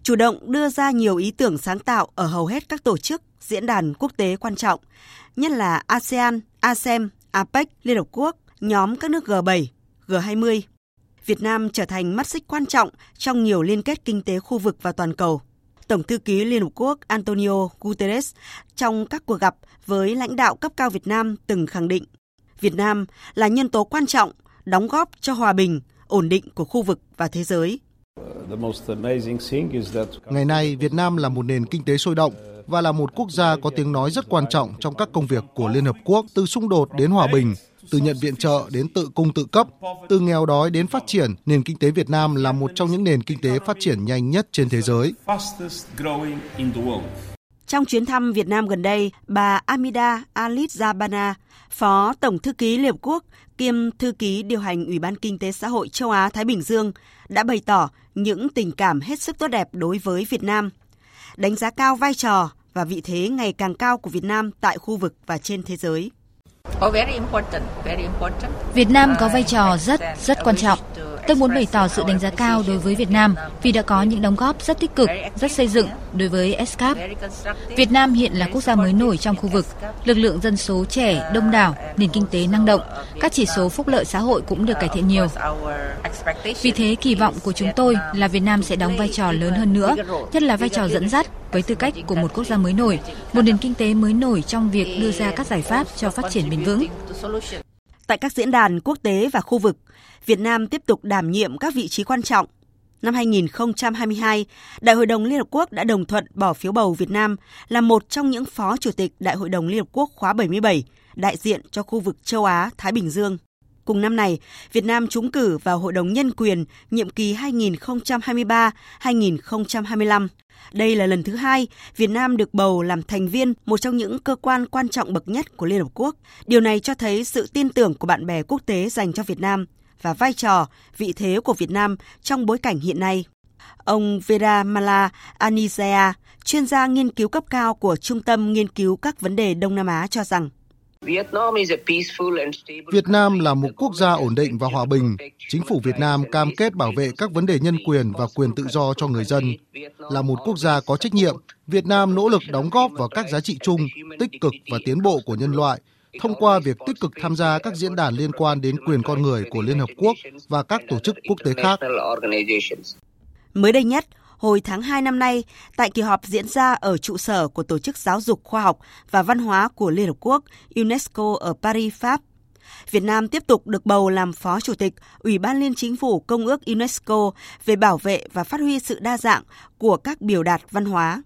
Chủ động đưa ra nhiều ý tưởng sáng tạo ở hầu hết các tổ chức, diễn đàn quốc tế quan trọng, nhất là ASEAN, ASEM, APEC, Liên Hợp Quốc, nhóm các nước G7, G20. Việt Nam trở thành mắt xích quan trọng trong nhiều liên kết kinh tế khu vực và toàn cầu. Tổng thư ký Liên Hợp Quốc Antonio Guterres trong các cuộc gặp với lãnh đạo cấp cao Việt Nam từng khẳng định Việt Nam là nhân tố quan trọng đóng góp cho hòa bình, ổn định của khu vực và thế giới. Ngày nay, Việt Nam là một nền kinh tế sôi động và là một quốc gia có tiếng nói rất quan trọng trong các công việc của Liên Hợp Quốc, từ xung đột đến hòa bình, từ nhận viện trợ đến tự cung tự cấp, từ nghèo đói đến phát triển, nền kinh tế Việt Nam là một trong những nền kinh tế phát triển nhanh nhất trên thế giới. Trong chuyến thăm Việt Nam gần đây, bà Amida Alizabana, Phó Tổng Thư ký Liên Hợp Quốc kiêm Thư ký điều hành Ủy ban Kinh tế Xã hội Châu Á-Thái Bình Dương đã bày tỏ những tình cảm hết sức tốt đẹp đối với Việt Nam, đánh giá cao vai trò và vị thế ngày càng cao của Việt Nam tại khu vực và trên thế giới. Việt Nam có vai trò rất, rất quan trọng. Tôi muốn bày tỏ sự đánh giá cao đối với Việt Nam vì đã có những đóng góp rất tích cực, rất xây dựng đối với ESCAP. Việt Nam hiện là quốc gia mới nổi trong khu vực, lực lượng dân số trẻ, đông đảo, nền kinh tế năng động, các chỉ số phúc lợi xã hội cũng được cải thiện nhiều. Vì thế, kỳ vọng của chúng tôi là Việt Nam sẽ đóng vai trò lớn hơn nữa, nhất là vai trò dẫn dắt với tư cách của một quốc gia mới nổi, một nền kinh tế mới nổi trong việc đưa ra các giải pháp cho phát triển bền vững. Tại các diễn đàn quốc tế và khu vực, Việt Nam tiếp tục đảm nhiệm các vị trí quan trọng. Năm 2022, Đại hội đồng Liên Hợp Quốc đã đồng thuận bỏ phiếu bầu Việt Nam là một trong những phó chủ tịch Đại hội đồng Liên Hợp Quốc khóa 77, đại diện cho khu vực châu Á-Thái Bình Dương. Cùng năm này, Việt Nam trúng cử vào Hội đồng Nhân quyền nhiệm kỳ 2023-2025. Đây là lần thứ hai Việt Nam được bầu làm thành viên một trong những cơ quan quan trọng bậc nhất của Liên Hợp Quốc. Điều này cho thấy sự tin tưởng của bạn bè quốc tế dành cho Việt Nam và vai trò, vị thế của Việt Nam trong bối cảnh hiện nay. Ông Vera Mala Anizaya, chuyên gia nghiên cứu cấp cao của Trung tâm Nghiên cứu các vấn đề Đông Nam Á cho rằng Việt Nam là một quốc gia ổn định và hòa bình. Chính phủ Việt Nam cam kết bảo vệ các vấn đề nhân quyền và quyền tự do cho người dân. Là một quốc gia có trách nhiệm, Việt Nam nỗ lực đóng góp vào các giá trị chung, tích cực và tiến bộ của nhân loại thông qua việc tích cực tham gia các diễn đàn liên quan đến quyền con người của Liên Hợp Quốc và các tổ chức quốc tế khác. Mới đây nhất, hồi tháng 2 năm nay, tại kỳ họp diễn ra ở trụ sở của Tổ chức Giáo dục Khoa học và Văn hóa của Liên Hợp Quốc UNESCO ở Paris, Pháp, Việt Nam tiếp tục được bầu làm Phó Chủ tịch Ủy ban Liên Chính phủ Công ước UNESCO về bảo vệ và phát huy sự đa dạng của các biểu đạt văn hóa.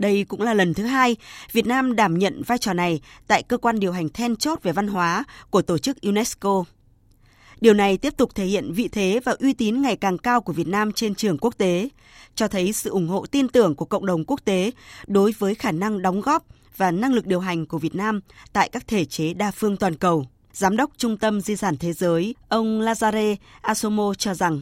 Đây cũng là lần thứ hai Việt Nam đảm nhận vai trò này tại cơ quan điều hành then chốt về văn hóa của tổ chức UNESCO. Điều này tiếp tục thể hiện vị thế và uy tín ngày càng cao của Việt Nam trên trường quốc tế, cho thấy sự ủng hộ tin tưởng của cộng đồng quốc tế đối với khả năng đóng góp và năng lực điều hành của Việt Nam tại các thể chế đa phương toàn cầu. Giám đốc Trung tâm Di sản Thế giới, ông Lazare Asomo cho rằng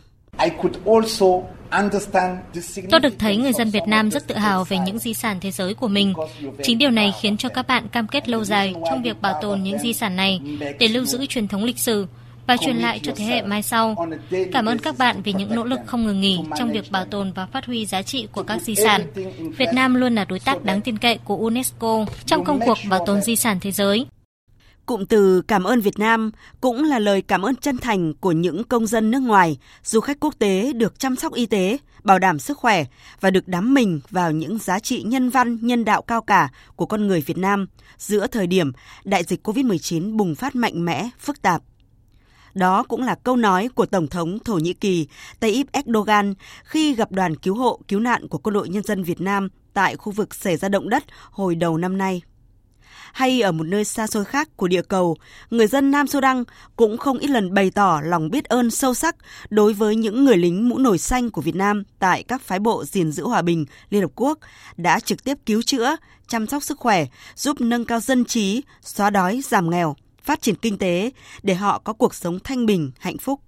Tôi được thấy người dân Việt Nam rất tự hào về những di sản thế giới của mình. Chính điều này khiến cho các bạn cam kết lâu dài trong việc bảo tồn những di sản này để lưu giữ truyền thống lịch sử và truyền lại cho thế hệ mai sau. Cảm ơn các bạn vì những nỗ lực không ngừng nghỉ trong việc bảo tồn và phát huy giá trị của các di sản. Việt Nam luôn là đối tác đáng tin cậy của UNESCO trong công cuộc bảo tồn di sản thế giới. Cụm từ cảm ơn Việt Nam cũng là lời cảm ơn chân thành của những công dân nước ngoài, du khách quốc tế được chăm sóc y tế, bảo đảm sức khỏe và được đắm mình vào những giá trị nhân văn, nhân đạo cao cả của con người Việt Nam giữa thời điểm đại dịch COVID-19 bùng phát mạnh mẽ, phức tạp. Đó cũng là câu nói của Tổng thống Thổ Nhĩ Kỳ Tayyip Erdogan khi gặp đoàn cứu hộ cứu nạn của Quân đội Nhân dân Việt Nam tại khu vực xảy ra động đất hồi đầu năm nay hay ở một nơi xa xôi khác của địa cầu, người dân Nam Sudan cũng không ít lần bày tỏ lòng biết ơn sâu sắc đối với những người lính mũ nổi xanh của Việt Nam tại các phái bộ gìn giữ hòa bình Liên Hợp Quốc đã trực tiếp cứu chữa, chăm sóc sức khỏe, giúp nâng cao dân trí, xóa đói, giảm nghèo, phát triển kinh tế để họ có cuộc sống thanh bình, hạnh phúc.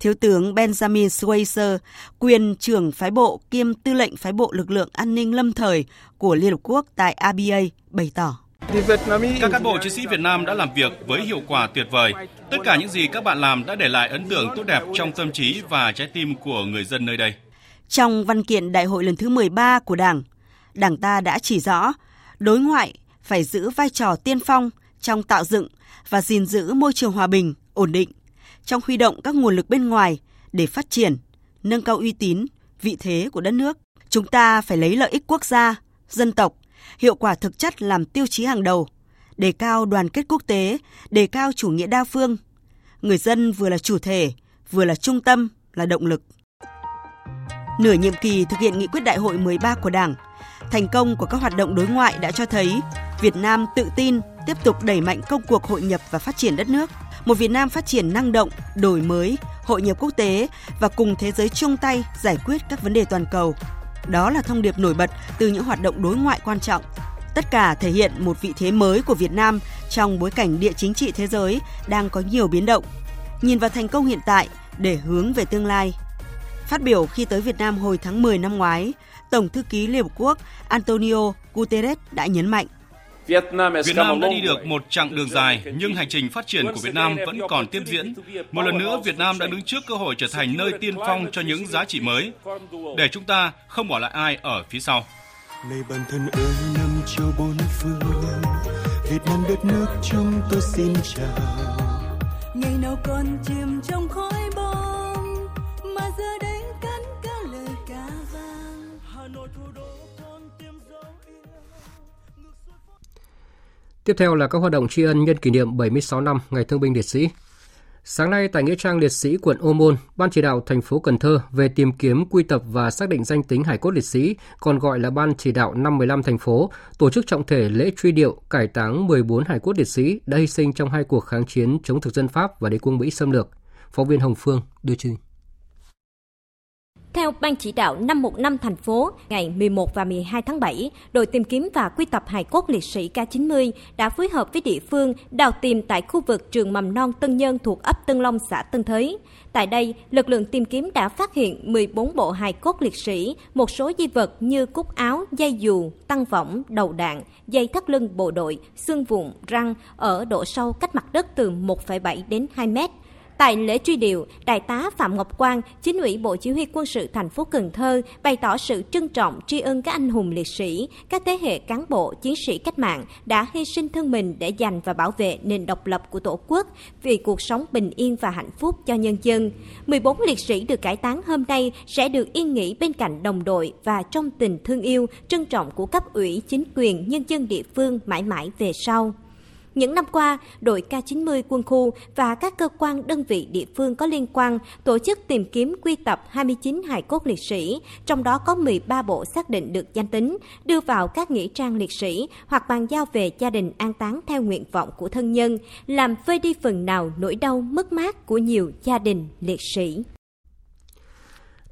Thiếu tướng Benjamin Schweizer, quyền trưởng phái bộ kiêm tư lệnh phái bộ lực lượng an ninh lâm thời của Liên Hợp Quốc tại ABA, bày tỏ. Các cán bộ chiến sĩ Việt Nam đã làm việc với hiệu quả tuyệt vời. Tất cả những gì các bạn làm đã để lại ấn tượng tốt đẹp trong tâm trí và trái tim của người dân nơi đây. Trong văn kiện đại hội lần thứ 13 của Đảng, Đảng ta đã chỉ rõ đối ngoại phải giữ vai trò tiên phong trong tạo dựng và gìn giữ môi trường hòa bình, ổn định, trong huy động các nguồn lực bên ngoài để phát triển, nâng cao uy tín, vị thế của đất nước. Chúng ta phải lấy lợi ích quốc gia, dân tộc hiệu quả thực chất làm tiêu chí hàng đầu, đề cao đoàn kết quốc tế, đề cao chủ nghĩa đa phương. Người dân vừa là chủ thể, vừa là trung tâm, là động lực. Nửa nhiệm kỳ thực hiện nghị quyết đại hội 13 của Đảng, thành công của các hoạt động đối ngoại đã cho thấy Việt Nam tự tin tiếp tục đẩy mạnh công cuộc hội nhập và phát triển đất nước. Một Việt Nam phát triển năng động, đổi mới, hội nhập quốc tế và cùng thế giới chung tay giải quyết các vấn đề toàn cầu đó là thông điệp nổi bật từ những hoạt động đối ngoại quan trọng. Tất cả thể hiện một vị thế mới của Việt Nam trong bối cảnh địa chính trị thế giới đang có nhiều biến động. Nhìn vào thành công hiện tại để hướng về tương lai. Phát biểu khi tới Việt Nam hồi tháng 10 năm ngoái, Tổng thư ký Liên Hợp Quốc Antonio Guterres đã nhấn mạnh Việt Nam đã đi được một chặng đường dài, nhưng hành trình phát triển của Việt Nam vẫn còn tiếp diễn. Một lần nữa, Việt Nam đã đứng trước cơ hội trở thành nơi tiên phong cho những giá trị mới, để chúng ta không bỏ lại ai ở phía sau. Này bản thân ơi năm châu bốn phương, Việt Nam đất nước chúng tôi xin chào. Ngày nào còn chìm trong Tiếp theo là các hoạt động tri ân nhân kỷ niệm 76 năm Ngày Thương binh Liệt sĩ. Sáng nay tại Nghĩa trang liệt sĩ quận Ô Môn, Ban chỉ đạo thành phố Cần Thơ về tìm kiếm, quy tập và xác định danh tính hải cốt liệt sĩ, còn gọi là Ban chỉ đạo 515 thành phố, tổ chức trọng thể lễ truy điệu, cải táng 14 hải cốt liệt sĩ đã hy sinh trong hai cuộc kháng chiến chống thực dân Pháp và đế quốc Mỹ xâm lược. Phóng viên Hồng Phương đưa tin. Theo Ban chỉ đạo 515 thành phố, ngày 11 và 12 tháng 7, đội tìm kiếm và quy tập hài cốt liệt sĩ K90 đã phối hợp với địa phương đào tìm tại khu vực trường mầm non Tân Nhân thuộc ấp Tân Long, xã Tân Thới. Tại đây, lực lượng tìm kiếm đã phát hiện 14 bộ hài cốt liệt sĩ, một số di vật như cúc áo, dây dù, tăng võng, đầu đạn, dây thắt lưng bộ đội, xương vụn, răng ở độ sâu cách mặt đất từ 1,7 đến 2 mét. Tại lễ truy điệu, Đại tá Phạm Ngọc Quang, Chính ủy Bộ Chỉ huy Quân sự thành phố Cần Thơ bày tỏ sự trân trọng tri ân các anh hùng liệt sĩ, các thế hệ cán bộ, chiến sĩ cách mạng đã hy sinh thân mình để giành và bảo vệ nền độc lập của Tổ quốc vì cuộc sống bình yên và hạnh phúc cho nhân dân. 14 liệt sĩ được cải táng hôm nay sẽ được yên nghỉ bên cạnh đồng đội và trong tình thương yêu, trân trọng của cấp ủy, chính quyền, nhân dân địa phương mãi mãi về sau. Những năm qua, đội K90 quân khu và các cơ quan đơn vị địa phương có liên quan tổ chức tìm kiếm quy tập 29 hài cốt liệt sĩ, trong đó có 13 bộ xác định được danh tính, đưa vào các nghĩa trang liệt sĩ hoặc bàn giao về gia đình an táng theo nguyện vọng của thân nhân, làm vơi đi phần nào nỗi đau mất mát của nhiều gia đình liệt sĩ.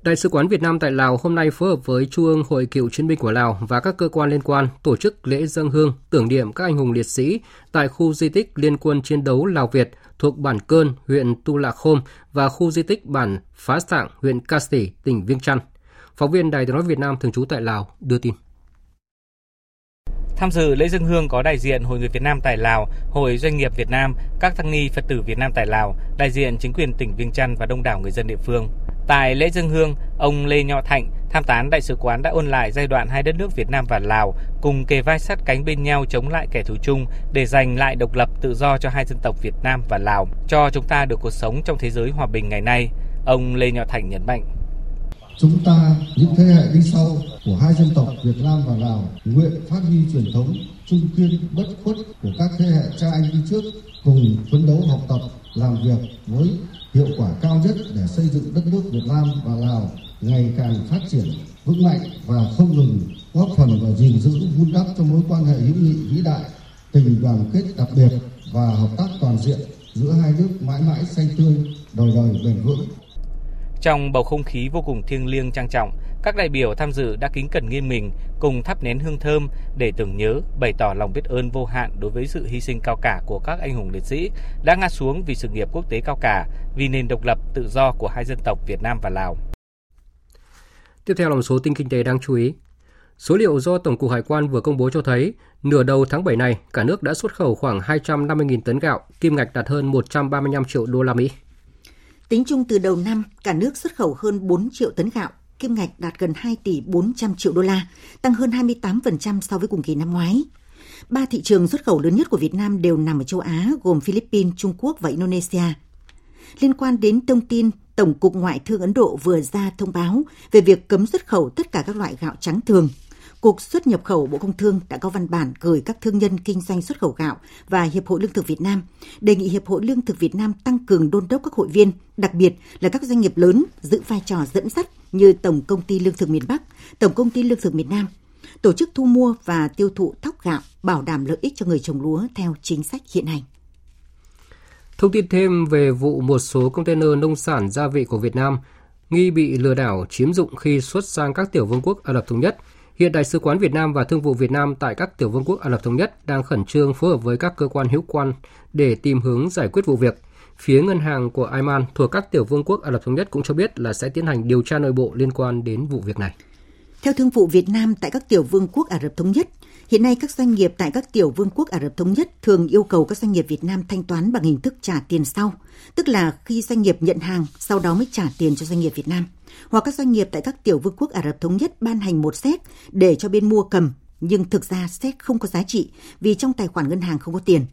Đại sứ quán Việt Nam tại Lào hôm nay phối hợp với Trung ương Hội Cựu chiến binh của Lào và các cơ quan liên quan tổ chức lễ dân hương tưởng niệm các anh hùng liệt sĩ tại khu di tích Liên quân chiến đấu Lào Việt thuộc bản Cơn, huyện Tu Lạ Khôm và khu di tích bản Phá Sạng, huyện Casti, tỉnh Viêng Chăn. Phóng viên Đài tiếng nói Việt Nam thường trú tại Lào đưa tin. Tham dự lễ dân hương có đại diện Hội người Việt Nam tại Lào, Hội Doanh nghiệp Việt Nam, các tăng ni Phật tử Việt Nam tại Lào, đại diện chính quyền tỉnh Viêng Chăn và đông đảo người dân địa phương. Tại lễ dân hương, ông Lê Nho Thạnh, tham tán đại sứ quán đã ôn lại giai đoạn hai đất nước Việt Nam và Lào cùng kề vai sát cánh bên nhau chống lại kẻ thù chung để giành lại độc lập tự do cho hai dân tộc Việt Nam và Lào, cho chúng ta được cuộc sống trong thế giới hòa bình ngày nay. Ông Lê Nho Thạnh nhấn mạnh. Chúng ta, những thế hệ đi sau của hai dân tộc Việt Nam và Lào nguyện phát huy truyền thống trung kiên bất khuất của các thế hệ cha anh đi trước cùng phấn đấu học tập, làm việc với hiệu quả cao nhất để xây dựng đất nước Việt Nam và Lào ngày càng phát triển vững mạnh và không ngừng góp phần vào gìn giữ vun đắp cho mối quan hệ hữu nghị vĩ đại, tình đoàn kết đặc biệt và hợp tác toàn diện giữa hai nước mãi mãi xanh tươi, đời đời bền vững. Trong bầu không khí vô cùng thiêng liêng trang trọng, các đại biểu tham dự đã kính cẩn nghiêng mình cùng thắp nén hương thơm để tưởng nhớ, bày tỏ lòng biết ơn vô hạn đối với sự hy sinh cao cả của các anh hùng liệt sĩ đã ngã xuống vì sự nghiệp quốc tế cao cả, vì nền độc lập tự do của hai dân tộc Việt Nam và Lào. Tiếp theo là một số tin kinh tế đáng chú ý. Số liệu do Tổng cục Hải quan vừa công bố cho thấy, nửa đầu tháng 7 này, cả nước đã xuất khẩu khoảng 250.000 tấn gạo, kim ngạch đạt hơn 135 triệu đô la Mỹ. Tính chung từ đầu năm, cả nước xuất khẩu hơn 4 triệu tấn gạo, kim ngạch đạt gần 2 tỷ 400 triệu đô la, tăng hơn 28% so với cùng kỳ năm ngoái. Ba thị trường xuất khẩu lớn nhất của Việt Nam đều nằm ở châu Á, gồm Philippines, Trung Quốc và Indonesia. Liên quan đến thông tin, Tổng cục Ngoại thương Ấn Độ vừa ra thông báo về việc cấm xuất khẩu tất cả các loại gạo trắng thường. Cục xuất nhập khẩu Bộ Công Thương đã có văn bản gửi các thương nhân kinh doanh xuất khẩu gạo và Hiệp hội Lương thực Việt Nam, đề nghị Hiệp hội Lương thực Việt Nam tăng cường đôn đốc các hội viên, đặc biệt là các doanh nghiệp lớn giữ vai trò dẫn dắt như Tổng Công ty Lương thực miền Bắc, Tổng Công ty Lương thực miền Nam, tổ chức thu mua và tiêu thụ thóc gạo, bảo đảm lợi ích cho người trồng lúa theo chính sách hiện hành. Thông tin thêm về vụ một số container nông sản gia vị của Việt Nam nghi bị lừa đảo chiếm dụng khi xuất sang các tiểu vương quốc Ả Rập Thống Nhất. Hiện Đại sứ quán Việt Nam và Thương vụ Việt Nam tại các tiểu vương quốc Ả Rập Thống Nhất đang khẩn trương phối hợp với các cơ quan hữu quan để tìm hướng giải quyết vụ việc. Phía ngân hàng của Oman thuộc các tiểu vương quốc Ả Rập Thống Nhất cũng cho biết là sẽ tiến hành điều tra nội bộ liên quan đến vụ việc này. Theo Thương vụ Việt Nam tại các tiểu vương quốc Ả Rập Thống Nhất, hiện nay các doanh nghiệp tại các tiểu vương quốc Ả Rập Thống Nhất thường yêu cầu các doanh nghiệp Việt Nam thanh toán bằng hình thức trả tiền sau, tức là khi doanh nghiệp nhận hàng, sau đó mới trả tiền cho doanh nghiệp Việt Nam. Hoặc các doanh nghiệp tại các tiểu vương quốc Ả Rập Thống Nhất ban hành một séc để cho bên mua cầm, nhưng thực ra séc không có giá trị vì trong tài khoản ngân hàng không có tiền.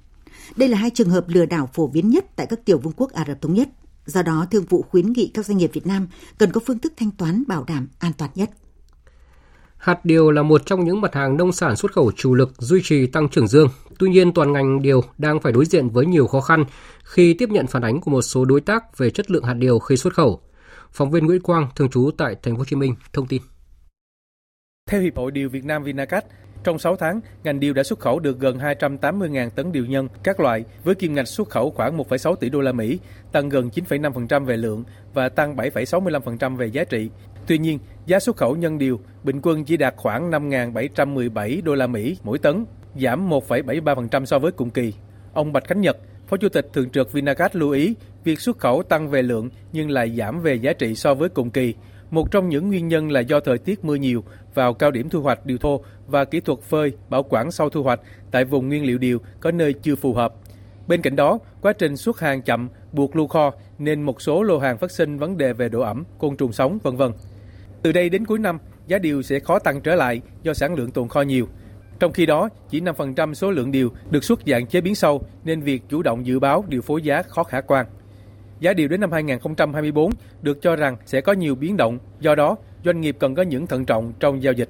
Đây là hai trường hợp lừa đảo phổ biến nhất tại các tiểu vương quốc Ả Rập Thống Nhất. Do đó, Thương vụ khuyến nghị các doanh nghiệp Việt Nam cần có phương thức thanh toán bảo đảm an toàn nhất. Hạt điều là một trong những mặt hàng nông sản xuất khẩu chủ lực duy trì tăng trưởng dương. Tuy nhiên, toàn ngành điều đang phải đối diện với nhiều khó khăn khi tiếp nhận phản ánh của một số đối tác về chất lượng hạt điều khi xuất khẩu. Phóng viên Nguyễn Quang, thường trú tại Thành phố Hồ Chí Minh, thông tin. Theo Hiệp hội Điều Việt Nam Vinacat, trong 6 tháng, ngành điều đã xuất khẩu được gần 280.000 tấn điều nhân các loại với kim ngạch xuất khẩu khoảng 1,6 tỷ đô la Mỹ, tăng gần 9,5% về lượng và tăng 7,65% về giá trị. Tuy nhiên, giá xuất khẩu nhân điều bình quân chỉ đạt khoảng 5.717 đô la Mỹ mỗi tấn, giảm 1,73% so với cùng kỳ. Ông Bạch Khánh Nhật, Phó Chủ tịch Thường trực Vinacat lưu ý việc xuất khẩu tăng về lượng nhưng lại giảm về giá trị so với cùng kỳ. Một trong những nguyên nhân là do thời tiết mưa nhiều vào cao điểm thu hoạch điều thô và kỹ thuật phơi, bảo quản sau thu hoạch tại vùng nguyên liệu điều có nơi chưa phù hợp. Bên cạnh đó, quá trình xuất hàng chậm, buộc lưu kho nên một số lô hàng phát sinh vấn đề về độ ẩm, côn trùng sống, vân vân. Từ đây đến cuối năm, giá điều sẽ khó tăng trở lại do sản lượng tồn kho nhiều. Trong khi đó, chỉ 5% số lượng điều được xuất dạng chế biến sâu nên việc chủ động dự báo điều phối giá khó khả quan. Giá điều đến năm 2024 được cho rằng sẽ có nhiều biến động, do đó doanh nghiệp cần có những thận trọng trong giao dịch.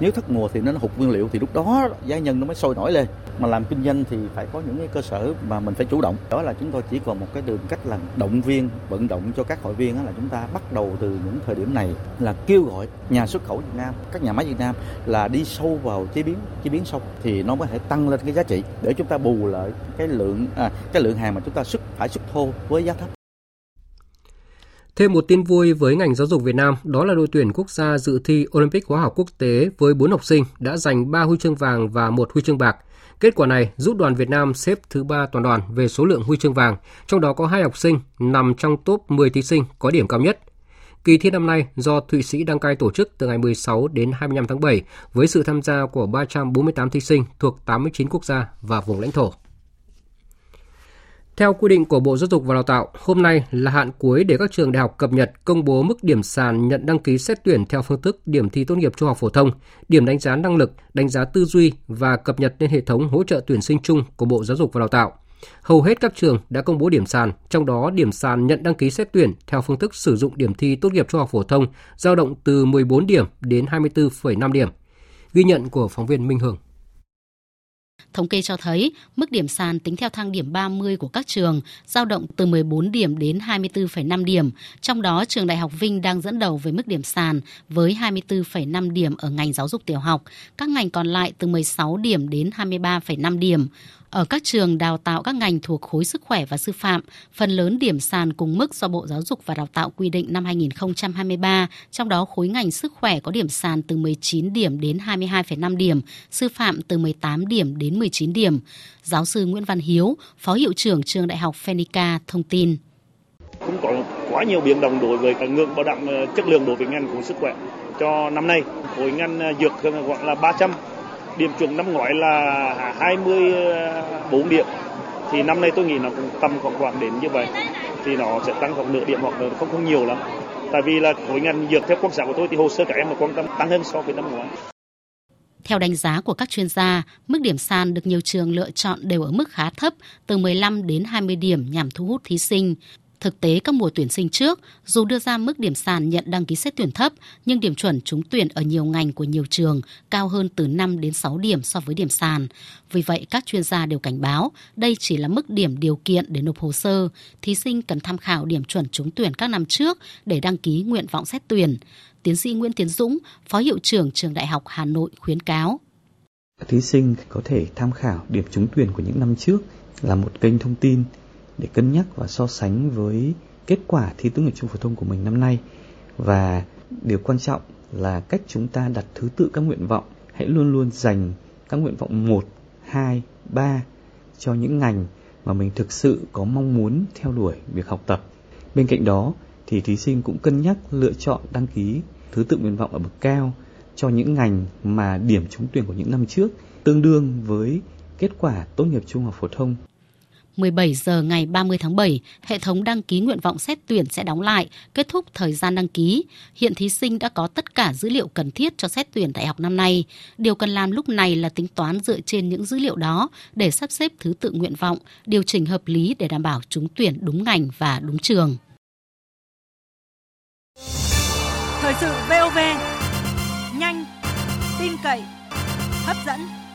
Nếu thất mùa thì nó hụt nguyên liệu thì lúc đó giá nhân nó mới sôi nổi lên. Mà làm kinh doanh thì phải có những cái cơ sở mà mình phải chủ động. Đó là chúng tôi chỉ còn một cái đường cách là động viên, vận động cho các hội viên là chúng ta bắt đầu từ những thời điểm này là kêu gọi nhà xuất khẩu Việt Nam, các nhà máy Việt Nam là đi sâu vào chế biến, chế biến sâu thì nó mới thể tăng lên cái giá trị để chúng ta bù lại cái lượng à, cái lượng hàng mà chúng ta xuất phải xuất thô với giá thấp. Thêm một tin vui với ngành giáo dục Việt Nam, đó là đội tuyển quốc gia dự thi Olympic hóa học quốc tế với 4 học sinh đã giành 3 huy chương vàng và một huy chương bạc. Kết quả này giúp đoàn Việt Nam xếp thứ ba toàn đoàn về số lượng huy chương vàng, trong đó có hai học sinh nằm trong top 10 thí sinh có điểm cao nhất. Kỳ thi năm nay do Thụy Sĩ đăng cai tổ chức từ ngày 16 đến 25 tháng 7 với sự tham gia của 348 thí sinh thuộc 89 quốc gia và vùng lãnh thổ. Theo quy định của Bộ Giáo dục và Đào tạo, hôm nay là hạn cuối để các trường đại học cập nhật công bố mức điểm sàn nhận đăng ký xét tuyển theo phương thức điểm thi tốt nghiệp trung học phổ thông, điểm đánh giá năng lực, đánh giá tư duy và cập nhật lên hệ thống hỗ trợ tuyển sinh chung của Bộ Giáo dục và Đào tạo. Hầu hết các trường đã công bố điểm sàn, trong đó điểm sàn nhận đăng ký xét tuyển theo phương thức sử dụng điểm thi tốt nghiệp trung học phổ thông dao động từ 14 điểm đến 24,5 điểm. Ghi nhận của phóng viên Minh Hường. Thống kê cho thấy, mức điểm sàn tính theo thang điểm 30 của các trường giao động từ 14 điểm đến 24,5 điểm, trong đó trường Đại học Vinh đang dẫn đầu với mức điểm sàn với 24,5 điểm ở ngành giáo dục tiểu học, các ngành còn lại từ 16 điểm đến 23,5 điểm. Ở các trường đào tạo các ngành thuộc khối sức khỏe và sư phạm, phần lớn điểm sàn cùng mức do Bộ Giáo dục và Đào tạo quy định năm 2023, trong đó khối ngành sức khỏe có điểm sàn từ 19 điểm đến 22,5 điểm, sư phạm từ 18 điểm đến 19 điểm. Giáo sư Nguyễn Văn Hiếu, Phó Hiệu trưởng Trường Đại học Phenica thông tin. Cũng có quá nhiều biến động đối với ngưỡng bảo đảm ờ, chất lượng đối với ngành của sức khỏe. Cho năm nay, khối ngành ờ, dược gọi là 300 điểm chuẩn năm ngoái là 24 điểm. Thì năm nay tôi nghĩ nó cũng tầm khoảng khoảng đến như vậy. Thì nó sẽ tăng khoảng nửa điểm hoặc là không không nhiều lắm. Tại vì là khối ngành dược theo quan sát của tôi thì hồ sơ các em mà quan tâm tăng hơn so với năm ngoái. Theo đánh giá của các chuyên gia, mức điểm sàn được nhiều trường lựa chọn đều ở mức khá thấp, từ 15 đến 20 điểm nhằm thu hút thí sinh. Thực tế các mùa tuyển sinh trước, dù đưa ra mức điểm sàn nhận đăng ký xét tuyển thấp, nhưng điểm chuẩn trúng tuyển ở nhiều ngành của nhiều trường cao hơn từ 5 đến 6 điểm so với điểm sàn. Vì vậy, các chuyên gia đều cảnh báo đây chỉ là mức điểm điều kiện để nộp hồ sơ. Thí sinh cần tham khảo điểm chuẩn trúng tuyển các năm trước để đăng ký nguyện vọng xét tuyển. Tiến sĩ Nguyễn Tiến Dũng, Phó Hiệu trưởng Trường Đại học Hà Nội khuyến cáo. Thí sinh có thể tham khảo điểm trúng tuyển của những năm trước là một kênh thông tin để cân nhắc và so sánh với kết quả thi tốt nghiệp trung phổ thông của mình năm nay. Và điều quan trọng là cách chúng ta đặt thứ tự các nguyện vọng. Hãy luôn luôn dành các nguyện vọng 1, 2, 3 cho những ngành mà mình thực sự có mong muốn theo đuổi việc học tập. Bên cạnh đó thì thí sinh cũng cân nhắc lựa chọn đăng ký thứ tự nguyện vọng ở bậc cao cho những ngành mà điểm trúng tuyển của những năm trước tương đương với kết quả tốt nghiệp trung học phổ thông. 17 giờ ngày 30 tháng 7, hệ thống đăng ký nguyện vọng xét tuyển sẽ đóng lại, kết thúc thời gian đăng ký. Hiện thí sinh đã có tất cả dữ liệu cần thiết cho xét tuyển đại học năm nay. Điều cần làm lúc này là tính toán dựa trên những dữ liệu đó để sắp xếp thứ tự nguyện vọng, điều chỉnh hợp lý để đảm bảo trúng tuyển đúng ngành và đúng trường. Thời sự VOV, nhanh, tin cậy, hấp dẫn.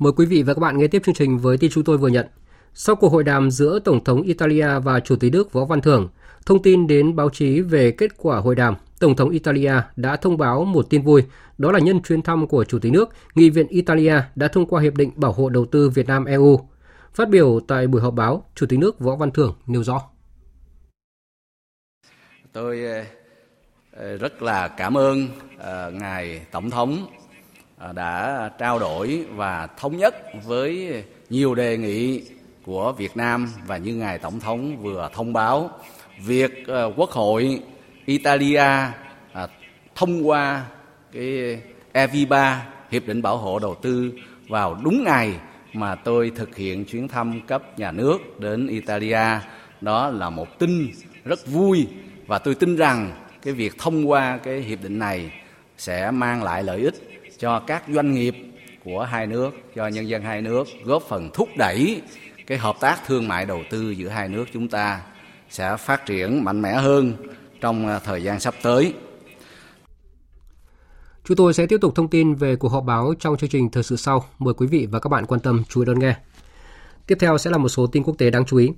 Mời quý vị và các bạn nghe tiếp chương trình với tin chúng tôi vừa nhận. Sau cuộc hội đàm giữa Tổng thống Italia và Chủ tịch Đức Võ Văn Thưởng, thông tin đến báo chí về kết quả hội đàm, Tổng thống Italia đã thông báo một tin vui, đó là nhân chuyến thăm của Chủ tịch nước, Nghị viện Italia đã thông qua Hiệp định Bảo hộ Đầu tư Việt Nam-EU. Phát biểu tại buổi họp báo, Chủ tịch nước Võ Văn Thưởng nêu rõ. Tôi ờ, rất là cảm ơn ờ, Ngài Tổng thống À, đã trao đổi và thống nhất với nhiều đề nghị của Việt Nam và như Ngài Tổng thống vừa thông báo, việc à, Quốc hội Italia à, thông qua cái EVA Hiệp định Bảo hộ Đầu tư vào đúng ngày mà tôi thực hiện chuyến thăm cấp nhà nước đến Italia. Đó là một tin rất vui và tôi tin rằng cái việc thông qua cái hiệp định này sẽ mang lại lợi ích cho các doanh nghiệp của hai nước, cho nhân dân hai nước, góp phần thúc đẩy cái hợp tác thương mại đầu tư giữa hai nước chúng ta sẽ phát triển mạnh mẽ hơn trong à, thời gian sắp tới. Chúng tôi sẽ tiếp tục thông tin về cuộc họp báo trong chương trình thời sự sau. Mời quý vị và các bạn quan tâm chú ý đón nghe. Tiếp theo sẽ là một số tin quốc tế đáng chú ý.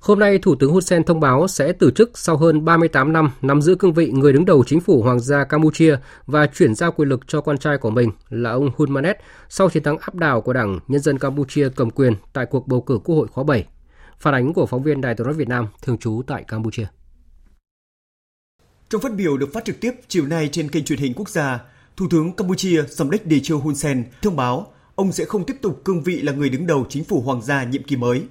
Hôm nay, Thủ tướng Hun Sen thông báo sẽ từ chức sau hơn 38 năm nắm giữ cương vị người đứng đầu chính phủ Hoàng gia Campuchia và chuyển giao quyền lực cho con trai của mình là ông Hun Manet sau chiến thắng áp đảo của Đảng Nhân dân Campuchia cầm quyền tại cuộc bầu cử Quốc hội khóa 7. Phản ánh của phóng viên Đài tiếng nói Việt Nam thường trú tại Campuchia. Trong phát biểu được phát trực tiếp chiều nay trên kênh truyền hình quốc gia, Thủ tướng Campuchia Samdech Techo Hun Sen thông báo ông sẽ không tiếp tục cương vị là người đứng đầu chính phủ hoàng gia nhiệm kỳ mới.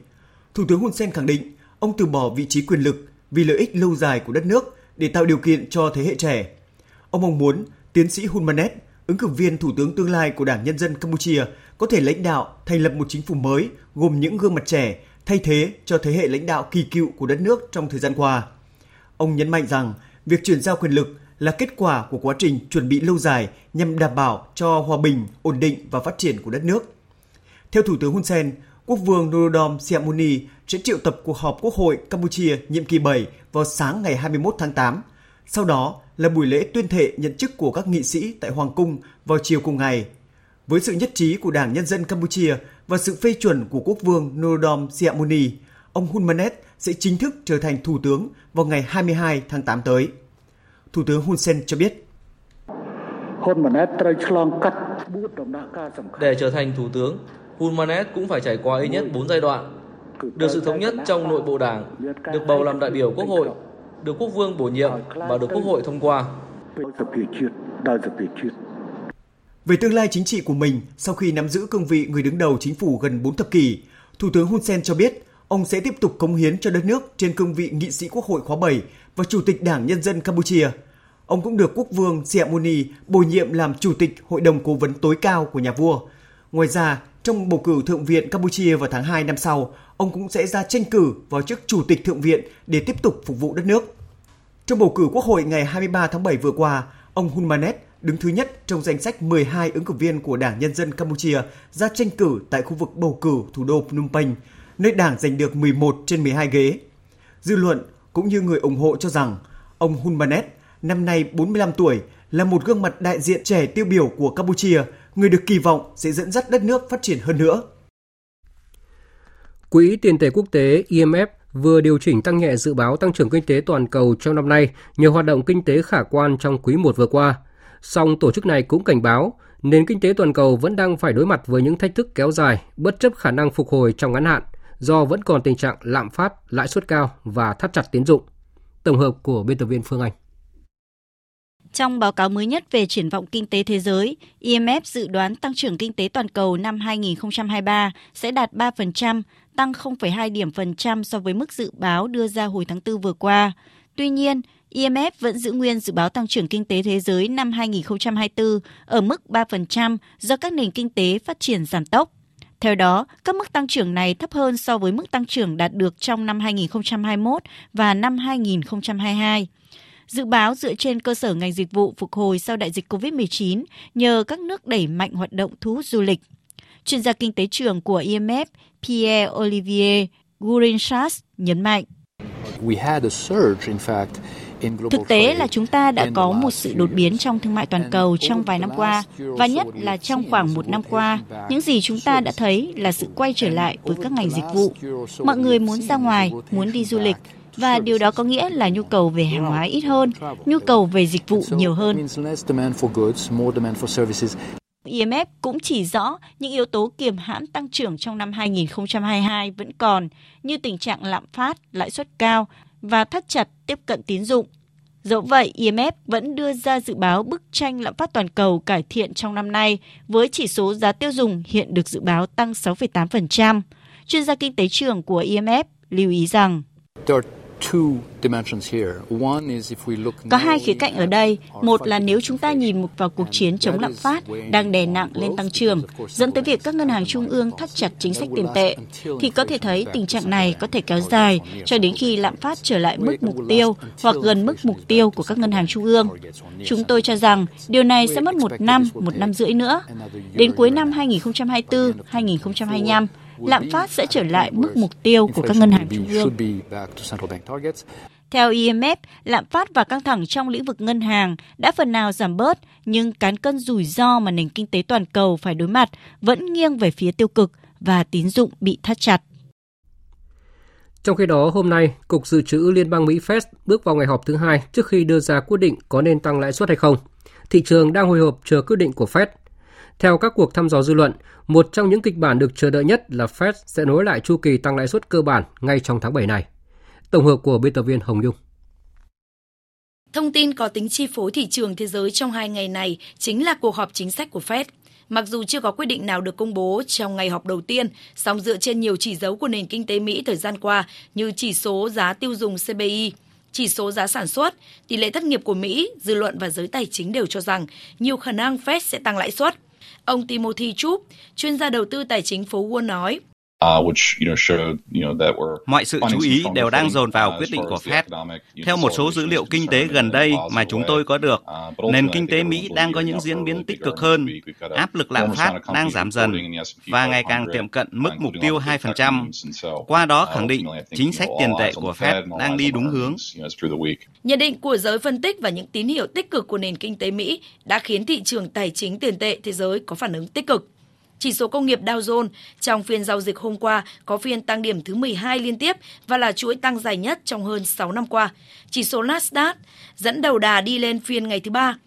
Thủ tướng Hun Sen khẳng định ông từ bỏ vị trí quyền lực vì lợi ích lâu dài của đất nước để tạo điều kiện cho thế hệ trẻ. Ông mong muốn tiến sĩ Hun Manet, ứng cử viên thủ tướng tương lai của Đảng Nhân dân Campuchia, có thể lãnh đạo thành lập một chính phủ mới gồm những gương mặt trẻ thay thế cho thế hệ lãnh đạo kỳ cựu của đất nước trong thời gian qua. Ông nhấn mạnh rằng việc chuyển giao quyền lực là kết quả của quá trình chuẩn bị lâu dài nhằm đảm bảo cho hòa bình, ổn định và phát triển của đất nước. Theo Thủ tướng Hun Sen, Quốc vương Norodom Sihamoni sẽ triệu tập cuộc họp Quốc hội Campuchia nhiệm kỳ 7 vào sáng ngày 21 tháng 8. Sau đó là buổi lễ tuyên thệ nhận chức của các nghị sĩ tại Hoàng cung vào chiều cùng ngày. Với sự nhất trí của Đảng Nhân dân Campuchia và sự phê chuẩn của Quốc vương Norodom Sihamoni, ông Hun Manet sẽ chính thức trở thành thủ tướng vào ngày 22 tháng 8 tới. Thủ tướng Hun Sen cho biết. Để trở thành thủ tướng, Hun Manet cũng phải trải qua ít nhất 4 giai đoạn. Được sự thống nhất trong nội bộ đảng, được bầu làm đại biểu quốc hội, được quốc vương bổ nhiệm và được quốc hội thông qua. Về tương lai chính trị của mình sau khi nắm giữ cương vị người đứng đầu chính phủ gần 4 thập kỷ, Thủ tướng Hun Sen cho biết ông sẽ tiếp tục cống hiến cho đất nước trên cương vị nghị sĩ quốc hội khóa 7 và chủ tịch Đảng Nhân dân Campuchia. Ông cũng được quốc vương Siamoni bổ nhiệm làm chủ tịch Hội đồng Cố vấn tối cao của nhà vua. Ngoài ra, trong bầu cử Thượng viện Campuchia vào tháng 2 năm sau, ông cũng sẽ ra tranh cử vào chức Chủ tịch Thượng viện để tiếp tục phục vụ đất nước. Trong bầu cử Quốc hội ngày 23 tháng 7 vừa qua, ông Hun Manet đứng thứ nhất trong danh sách 12 ứng cử viên của Đảng Nhân dân Campuchia ra tranh cử tại khu vực bầu cử thủ đô Phnom Penh, nơi đảng giành được 11 trên 12 ghế. Dư luận cũng như người ủng hộ cho rằng ông Hun Manet, năm nay 45 tuổi, là một gương mặt đại diện trẻ tiêu biểu của Campuchia – người được kỳ vọng sẽ dẫn dắt đất nước phát triển hơn nữa. Quỹ tiền tệ quốc tế IMF vừa điều chỉnh tăng nhẹ dự báo tăng trưởng kinh tế toàn cầu trong năm nay nhờ hoạt động kinh tế khả quan trong quý 1 vừa qua. Song tổ chức này cũng cảnh báo nền kinh tế toàn cầu vẫn đang phải đối mặt với những thách thức kéo dài bất chấp khả năng phục hồi trong ngắn hạn do vẫn còn tình trạng lạm phát, lãi suất cao và thắt chặt tín dụng. Tổng hợp của biên tập viên Phương Anh. Trong báo cáo mới nhất về triển vọng kinh tế thế giới, IMF dự đoán tăng trưởng kinh tế toàn cầu năm 2023 sẽ đạt 3%, tăng 0,2 điểm phần trăm so với mức dự báo đưa ra hồi tháng 4 vừa qua. Tuy nhiên, IMF vẫn giữ nguyên dự báo tăng trưởng kinh tế thế giới năm 2024 ở mức 3% do các nền kinh tế phát triển giảm tốc. Theo đó, các mức tăng trưởng này thấp hơn so với mức tăng trưởng đạt được trong năm 2021 và năm 2022. Dự báo dựa trên cơ sở ngành dịch vụ phục hồi sau đại dịch COVID-19 nhờ các nước đẩy mạnh hoạt động thu hút du lịch. Chuyên gia kinh tế trưởng của IMF Pierre Olivier Gourinchas nhấn mạnh. We had a surge, in fact, Thực tế là chúng ta đã có một sự đột biến trong thương mại toàn cầu trong vài năm qua, và nhất là trong khoảng một năm qua, những gì chúng ta đã thấy là sự quay trở lại với các ngành dịch vụ. Mọi người muốn ra ngoài, muốn đi du lịch, và điều đó có nghĩa là nhu cầu về hàng hóa ít hơn, nhu cầu về dịch vụ nhiều hơn. IMF cũng chỉ rõ những yếu tố kiềm hãm tăng trưởng trong năm 2022 vẫn còn, như tình trạng lạm phát, lãi suất cao và thắt chặt tiếp cận tín dụng. Dẫu vậy, IMF vẫn đưa ra dự báo bức tranh lạm phát toàn cầu cải thiện trong năm nay, với chỉ số giá tiêu dùng hiện được dự báo tăng 6,8%. Chuyên gia kinh tế trưởng của IMF lưu ý rằng có hai khía cạnh ở đây. Một là nếu chúng ta nhìn vào cuộc chiến chống lạm phát đang đè nặng lên tăng trưởng, dẫn tới việc các ngân hàng trung ương thắt chặt chính sách tiền tệ, thì có thể thấy tình trạng này có thể kéo dài cho đến khi lạm phát trở lại mức mục tiêu hoặc gần mức mục tiêu của các ngân hàng trung ương. Chúng tôi cho rằng điều này sẽ mất một năm, một năm rưỡi nữa. Đến cuối năm 2024, 2025, lạm phát sẽ trở lại mức mục tiêu của các ngân hàng trung ương. Theo IMF, lạm phát và căng thẳng trong lĩnh vực ngân hàng đã phần nào giảm bớt, nhưng cán cân rủi ro mà nền kinh tế toàn cầu phải đối mặt vẫn nghiêng về phía tiêu cực và tín dụng bị thắt chặt. Trong khi đó, hôm nay, Cục Dự trữ Liên bang Mỹ Fed bước vào ngày họp thứ hai trước khi đưa ra quyết định có nên tăng lãi suất hay không. Thị trường đang hồi hộp chờ quyết định của Fed. Theo các cuộc thăm dò dư luận, một trong những kịch bản được chờ đợi nhất là Fed sẽ nối lại chu kỳ tăng lãi suất cơ bản ngay trong tháng 7 này. Tổng hợp của biên tập viên Hồng Dung. Thông tin có tính chi phối thị trường thế giới trong hai ngày này chính là cuộc họp chính sách của Fed. Mặc dù chưa có quyết định nào được công bố trong ngày họp đầu tiên, song dựa trên nhiều chỉ dấu của nền kinh tế Mỹ thời gian qua như chỉ số giá tiêu dùng CPI, chỉ số giá sản xuất, tỷ lệ thất nghiệp của Mỹ, dư luận và giới tài chính đều cho rằng nhiều khả năng Fed sẽ tăng lãi suất. Ông Timothy Chup, chuyên gia đầu tư tài chính phố Wall nói, Mọi sự chú ý đều đang dồn vào quyết định của Fed. Theo một số dữ liệu kinh tế gần đây mà chúng tôi có được, nền kinh tế Mỹ đang có những diễn biến tích cực hơn, áp lực lạm phát đang giảm dần và ngày càng tiệm cận mức mục tiêu 2%. Qua đó khẳng định chính sách tiền tệ của Fed đang đi đúng hướng. Nhận định của giới phân tích và những tín hiệu tích cực của nền kinh tế Mỹ đã khiến thị trường tài chính tiền tệ thế giới có phản ứng tích cực. Chỉ số công nghiệp Dow Jones trong phiên giao dịch hôm qua có phiên tăng điểm thứ 12 liên tiếp và là chuỗi tăng dài nhất trong hơn 6 năm qua. Chỉ số Nasdaq dẫn đầu đà đi lên phiên ngày thứ ba.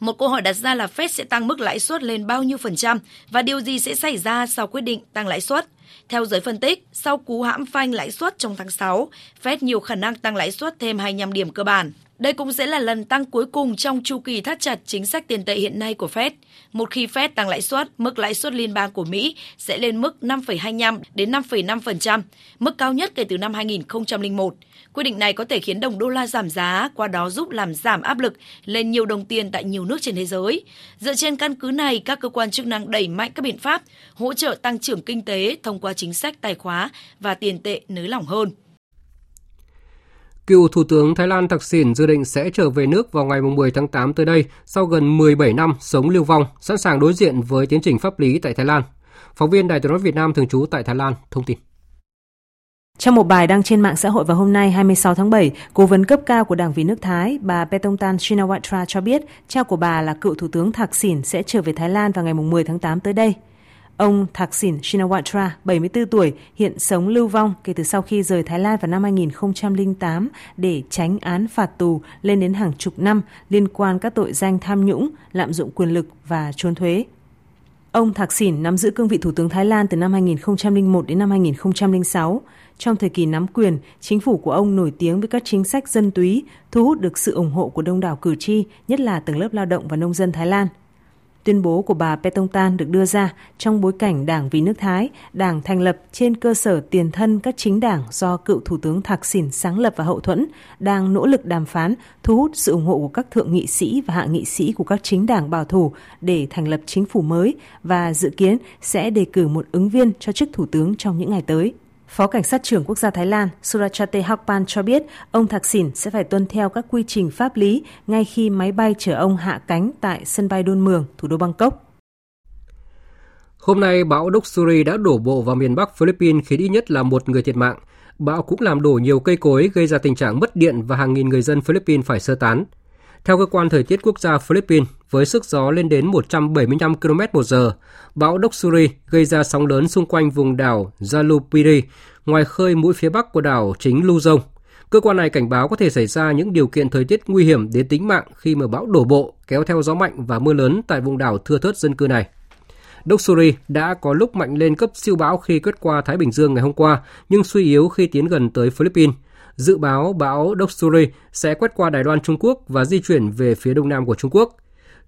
Một câu hỏi đặt ra là Fed sẽ tăng mức lãi suất lên bao nhiêu phần trăm và điều gì sẽ xảy ra sau quyết định tăng lãi suất? Theo giới phân tích, sau cú hãm phanh lãi suất trong tháng 6, Fed nhiều khả năng tăng lãi suất thêm 25 điểm cơ bản. Đây cũng sẽ là lần tăng cuối cùng trong chu kỳ thắt chặt chính sách tiền tệ hiện nay của Fed. Một khi Fed tăng lãi suất, mức lãi suất liên bang của Mỹ sẽ lên mức 5,25 đến 5,5%, mức cao nhất kể từ năm 2001. Quyết định này có thể khiến đồng đô la giảm giá, qua đó giúp làm giảm áp lực lên nhiều đồng tiền tại nhiều nước trên thế giới. Dựa trên căn cứ này, các cơ quan chức năng đẩy mạnh các biện pháp hỗ trợ tăng trưởng kinh tế thông qua chính sách tài khóa và tiền tệ nới lỏng hơn. Cựu Thủ tướng Thái Lan Thaksin dự định sẽ trở về nước vào ngày 10 tháng 8 tới đây sau gần 17 năm sống lưu vong, sẵn sàng đối diện với tiến trình pháp lý tại Thái Lan. Phóng viên Đài tiếng nói Việt Nam thường trú tại Thái Lan thông tin. Trong một bài đăng trên mạng xã hội vào hôm nay 26 tháng 7, cố vấn cấp cao của Đảng Vì nước Thái, bà Petongtan Shinawatra cho biết cha của bà là cựu Thủ tướng Thaksin sẽ trở về Thái Lan vào ngày 10 tháng 8 tới đây. Ông Thaksin Shinawatra, 74 tuổi, hiện sống lưu vong kể từ sau khi rời Thái Lan vào năm 2008 để tránh án phạt tù lên đến hàng chục năm liên quan các tội danh tham nhũng, lạm dụng quyền lực và trốn thuế. Ông Thaksin nắm giữ cương vị Thủ tướng Thái Lan từ năm 2001 đến năm 2006. Trong thời kỳ nắm quyền, chính phủ của ông nổi tiếng với các chính sách dân túy, thu hút được sự ủng hộ của đông đảo cử tri, nhất là tầng lớp lao động và nông dân Thái Lan – Tuyên bố của bà Petongtan được đưa ra trong bối cảnh Đảng Vì nước Thái, đảng thành lập trên cơ sở tiền thân các chính đảng do cựu Thủ tướng Thạc Sìn sáng lập và hậu thuẫn, đang nỗ lực đàm phán, thu hút sự ủng hộ của các thượng nghị sĩ và hạ nghị sĩ của các chính đảng bảo thủ để thành lập chính phủ mới và dự kiến sẽ đề cử một ứng viên cho chức Thủ tướng trong những ngày tới. Phó Cảnh sát trưởng Quốc gia Thái Lan Surachate Hakpan cho biết ông Thạc Sỉn sẽ phải tuân theo các quy trình pháp lý ngay khi máy bay chở ông hạ cánh tại sân bay Đôn Mường, thủ đô Bangkok. Hôm nay, bão Doksuri đã đổ bộ vào miền Bắc Philippines khiến ít nhất là một người thiệt mạng. Bão cũng làm đổ nhiều cây cối gây ra tình trạng mất điện và hàng nghìn người dân Philippines phải sơ tán. Theo cơ quan thời tiết quốc gia Philippines, với sức gió lên đến 175 km một giờ, bão Doksuri gây ra sóng lớn xung quanh vùng đảo Jalupiri, ngoài khơi mũi phía bắc của đảo chính Luzon. Cơ quan này cảnh báo có thể xảy ra những điều kiện thời tiết nguy hiểm đến tính mạng khi mà bão đổ bộ kéo theo gió mạnh và mưa lớn tại vùng đảo thưa thớt dân cư này. Doksuri đã có lúc mạnh lên cấp siêu bão khi quét qua Thái Bình Dương ngày hôm qua, nhưng suy yếu khi tiến gần tới Philippines. Dự báo bão Doksuri sẽ quét qua Đài Loan Trung Quốc và di chuyển về phía đông nam của Trung Quốc.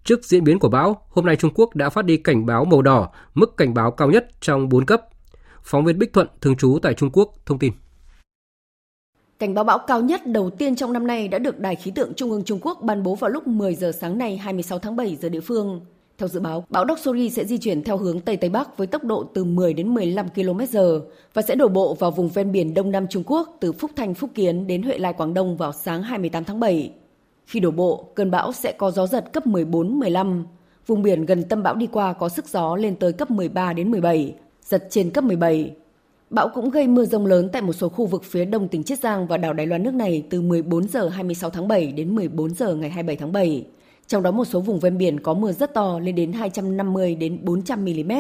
Trước diễn biến của bão, hôm nay Trung Quốc đã phát đi cảnh báo màu đỏ, mức cảnh báo cao nhất trong 4 cấp. Phóng viên Bích Thuận, thường trú tại Trung Quốc, thông tin. Cảnh báo bão cao nhất đầu tiên trong năm nay đã được Đài khí tượng Trung ương Trung Quốc ban bố vào lúc 10 giờ sáng nay 26 tháng 7 giờ địa phương. Theo dự báo, bão Doksuri sẽ di chuyển theo hướng Tây Tây Bắc với tốc độ từ 10 đến 15 km/h và sẽ đổ bộ vào vùng ven biển Đông Nam Trung Quốc từ Phúc Thanh Phúc Kiến đến Huệ Lai Quảng Đông vào sáng 28 tháng 7. Khi đổ bộ, cơn bão sẽ có gió giật cấp 14-15. Vùng biển gần tâm bão đi qua có sức gió lên tới cấp 13 đến 17, giật trên cấp 17. Bão cũng gây mưa rông lớn tại một số khu vực phía đông tỉnh Chiết Giang và đảo Đài Loan nước này từ 14 giờ 26 tháng 7 đến 14 giờ ngày 27 tháng 7. Trong đó một số vùng ven biển có mưa rất to lên đến 250 đến 400 mm.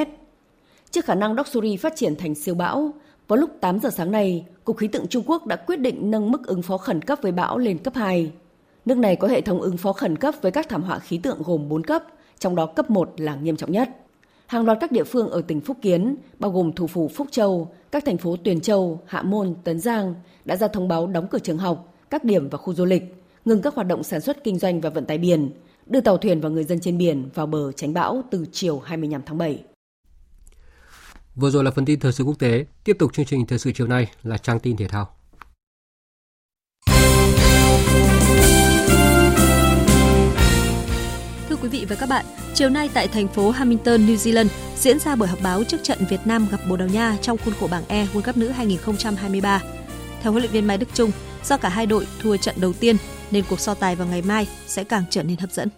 Trước khả năng Doksuri phát triển thành siêu bão, vào lúc 8 giờ sáng nay, Cục Khí tượng Trung Quốc đã quyết định nâng mức ứng phó khẩn cấp với bão lên cấp 2. Nước này có hệ thống ứng phó khẩn cấp với các thảm họa khí tượng gồm 4 cấp, trong đó cấp 1 là nghiêm trọng nhất. Hàng loạt các địa phương ở tỉnh Phúc Kiến, bao gồm thủ phủ Phúc Châu, các thành phố Tuyền Châu, Hạ Môn, Tấn Giang đã ra thông báo đóng cửa trường học, các điểm và khu du lịch, ngừng các hoạt động sản xuất kinh doanh và vận tải biển, đưa tàu thuyền và người dân trên biển vào bờ tránh bão từ chiều 25 tháng 7. Vừa rồi là phần tin thời sự quốc tế, tiếp tục chương trình thời sự chiều nay là trang tin thể thao. Thưa quý vị và các bạn, chiều nay tại thành phố Hamilton, New Zealand diễn ra buổi họp báo trước trận Việt Nam gặp Bồ Đào Nha trong khuôn khổ bảng E World Cup nữ 2023. Theo huấn luyện viên Mai Đức Trung, do cả hai đội thua trận đầu tiên nên cuộc so tài vào ngày mai sẽ càng trở nên hấp dẫn.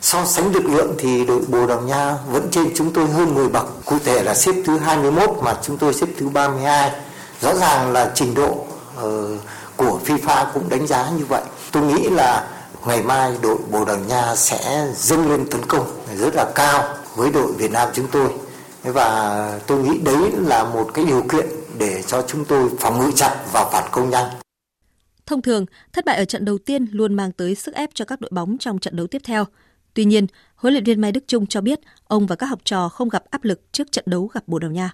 So sánh lực lượng thì đội Bồ Đào Nha vẫn trên chúng tôi hơn 10 bậc, cụ thể là xếp thứ 21 mà chúng tôi xếp thứ 32. Rõ ràng là trình độ uh, của FIFA cũng đánh giá như vậy. Tôi nghĩ là ngày mai đội Bồ Đào Nha sẽ dâng lên tấn công rất là cao với đội Việt Nam chúng tôi. Và tôi nghĩ đấy là một cái điều kiện để cho chúng tôi phòng ngự chặt và phản công nhanh. Thông thường, thất bại ở trận đầu tiên luôn mang tới sức ép cho các đội bóng trong trận đấu tiếp theo. Tuy nhiên, huấn luyện viên Mai Đức Trung cho biết ông và các học trò không gặp áp lực trước trận đấu gặp Bồ Đào Nha.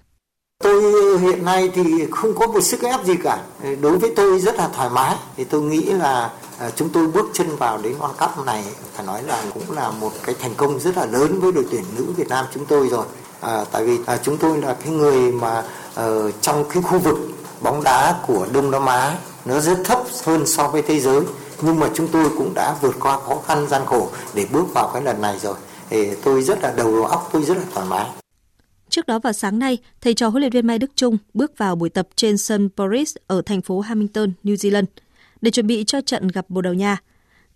Tôi hiện nay thì không có một sức ép gì cả. Đối với tôi rất là thoải mái. Thì tôi nghĩ là à, chúng tôi bước chân vào đến World Cup này phải nói là cũng là một cái thành công rất là lớn với đội tuyển nữ Việt Nam chúng tôi rồi. À, tại vì à, chúng tôi là cái người mà uh, trong cái khu vực bóng đá của Đông Nam Á nó rất thấp hơn so với thế giới nhưng mà chúng tôi cũng đã vượt qua khó khăn gian khổ để bước vào cái lần này rồi thì tôi rất là đầu óc tôi rất là thoải mái Trước đó vào sáng nay, thầy trò huấn luyện viên Mai Đức Trung bước vào buổi tập trên sân Boris ở thành phố Hamilton, New Zealand để chuẩn bị cho trận gặp Bồ Đào Nha.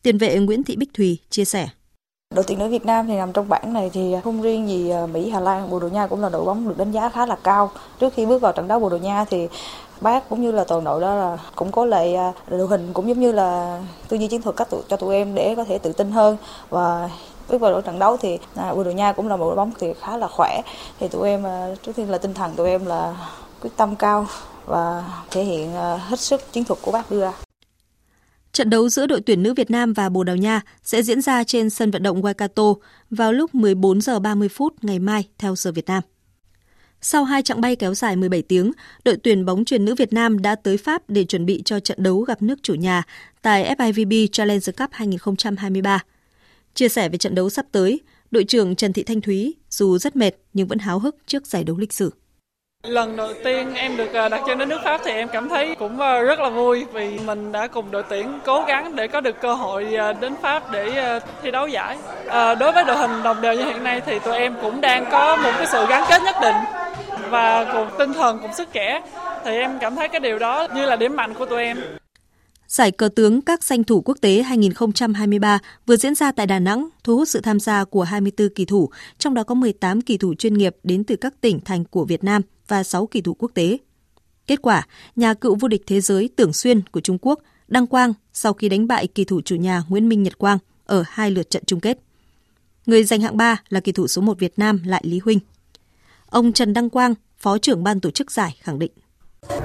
Tiền vệ Nguyễn Thị Bích Thùy chia sẻ. Đội tuyển nữ Việt Nam thì nằm trong bảng này thì không riêng gì à, Mỹ, Hà Lan, Bồ Đào Nha cũng là đội bóng được đánh giá khá là cao. Trước khi bước vào trận đấu Bồ Đào Nha thì bác cũng như là toàn đội đó là cũng có lại à, đội hình cũng giống như là tư duy chiến thuật cách cho tụi em để có thể tự tin hơn và bước vào trận đấu thì à, Bồ Đào Nha cũng là một đội bóng thì khá là khỏe thì tụi em à, trước tiên là tinh thần tụi em là quyết tâm cao và thể hiện à, hết sức chiến thuật của bác đưa ra. Trận đấu giữa đội tuyển nữ Việt Nam và Bồ Đào Nha sẽ diễn ra trên sân vận động Waikato vào lúc 14 giờ 30 phút ngày mai theo giờ Việt Nam. Sau hai chặng bay kéo dài 17 tiếng, đội tuyển bóng chuyền nữ Việt Nam đã tới Pháp để chuẩn bị cho trận đấu gặp nước chủ nhà tại FIVB Challenger Cup 2023. Chia sẻ về trận đấu sắp tới, đội trưởng Trần Thị Thanh Thúy dù rất mệt nhưng vẫn háo hức trước giải đấu lịch sử. Lần đầu tiên em được à, đặt chân đến nước Pháp thì em cảm thấy cũng à, rất là vui vì mình đã cùng đội tuyển cố gắng để có được cơ hội à, đến Pháp để thi đấu giải. À, đối với đội hình đồng đều như hiện nay thì tụi em cũng đang có một cái sự gắn kết nhất định và cùng tinh thần cùng sức trẻ thì em cảm thấy cái điều đó như là điểm mạnh của tụi em. Giải cờ tướng các danh thủ quốc tế 2023 vừa diễn ra tại Đà Nẵng, thu hút sự tham gia của 24 kỳ thủ, trong đó có 18 kỳ thủ chuyên nghiệp đến từ các tỉnh thành của Việt Nam và 6 kỳ thủ quốc tế. Kết quả, nhà cựu vô địch thế giới Tưởng Xuyên của Trung Quốc đăng quang sau khi đánh bại kỳ thủ chủ nhà Nguyễn Minh Nhật Quang ở hai lượt trận chung kết. Người giành hạng 3 là kỳ thủ số 1 Việt Nam Lại Lý Huynh. Ông Trần Đăng Quang, Phó trưởng ban tổ chức giải khẳng định.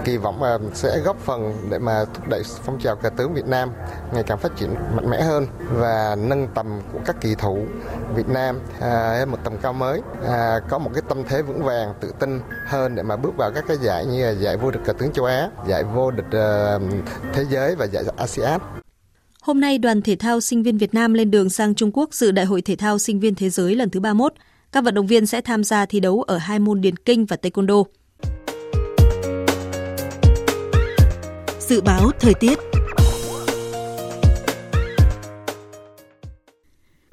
Kỳ vọng là sẽ góp phần để mà thúc đẩy phong trào cờ tướng Việt Nam ngày càng phát triển mạnh mẽ hơn và nâng tầm của các kỳ thủ Việt Nam à, lên một tầm cao mới, à, có một cái tâm thế vững vàng, tự tin hơn để mà bước vào các cái giải như là giải vô địch cờ tướng châu Á, giải vô địch uh, thế giới và giải ASEAN. Hôm nay, đoàn thể thao sinh viên Việt Nam lên đường sang Trung Quốc dự Đại hội Thể thao sinh viên thế giới lần thứ 31. Các vận động viên sẽ tham gia thi đấu ở hai môn điền kinh và taekwondo. Dự báo thời tiết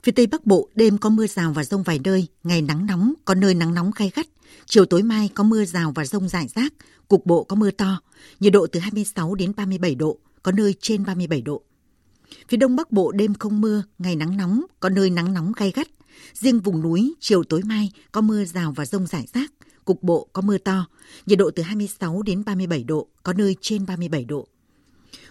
Phía Tây Bắc Bộ đêm có mưa rào và rông vài nơi, ngày nắng nóng, có nơi nắng nóng gay gắt. Chiều tối mai có mưa rào và rông rải rác, cục bộ có mưa to, nhiệt độ từ 26 đến 37 độ, có nơi trên 37 độ. Phía Đông Bắc Bộ đêm không mưa, ngày nắng nóng, có nơi nắng nóng gay gắt. Riêng vùng núi, chiều tối mai có mưa rào và rông rải rác, cục bộ có mưa to, nhiệt độ từ 26 đến 37 độ, có nơi trên 37 độ.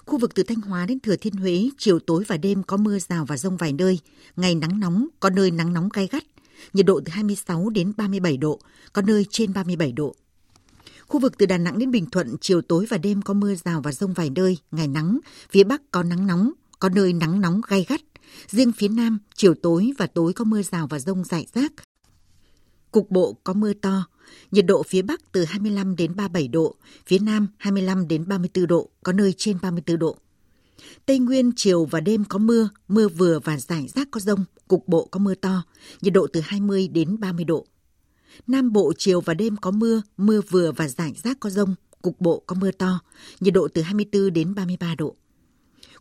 Khu vực từ Thanh Hóa đến Thừa Thiên Huế, chiều tối và đêm có mưa rào và rông vài nơi, ngày nắng nóng, có nơi nắng nóng gai gắt, nhiệt độ từ 26 đến 37 độ, có nơi trên 37 độ. Khu vực từ Đà Nẵng đến Bình Thuận, chiều tối và đêm có mưa rào và rông vài nơi, ngày nắng, phía Bắc có nắng nóng, có nơi nắng nóng gai gắt. Riêng phía Nam, chiều tối và tối có mưa rào và rông rải rác. Cục bộ có mưa to, nhiệt độ phía Bắc từ 25 đến 37 độ, phía Nam 25 đến 34 độ, có nơi trên 34 độ. Tây Nguyên chiều và đêm có mưa, mưa vừa và rải rác có rông, cục bộ có mưa to, nhiệt độ từ 20 đến 30 độ. Nam Bộ chiều và đêm có mưa, mưa vừa và rải rác có rông, cục bộ có mưa to, nhiệt độ từ 24 đến 33 độ.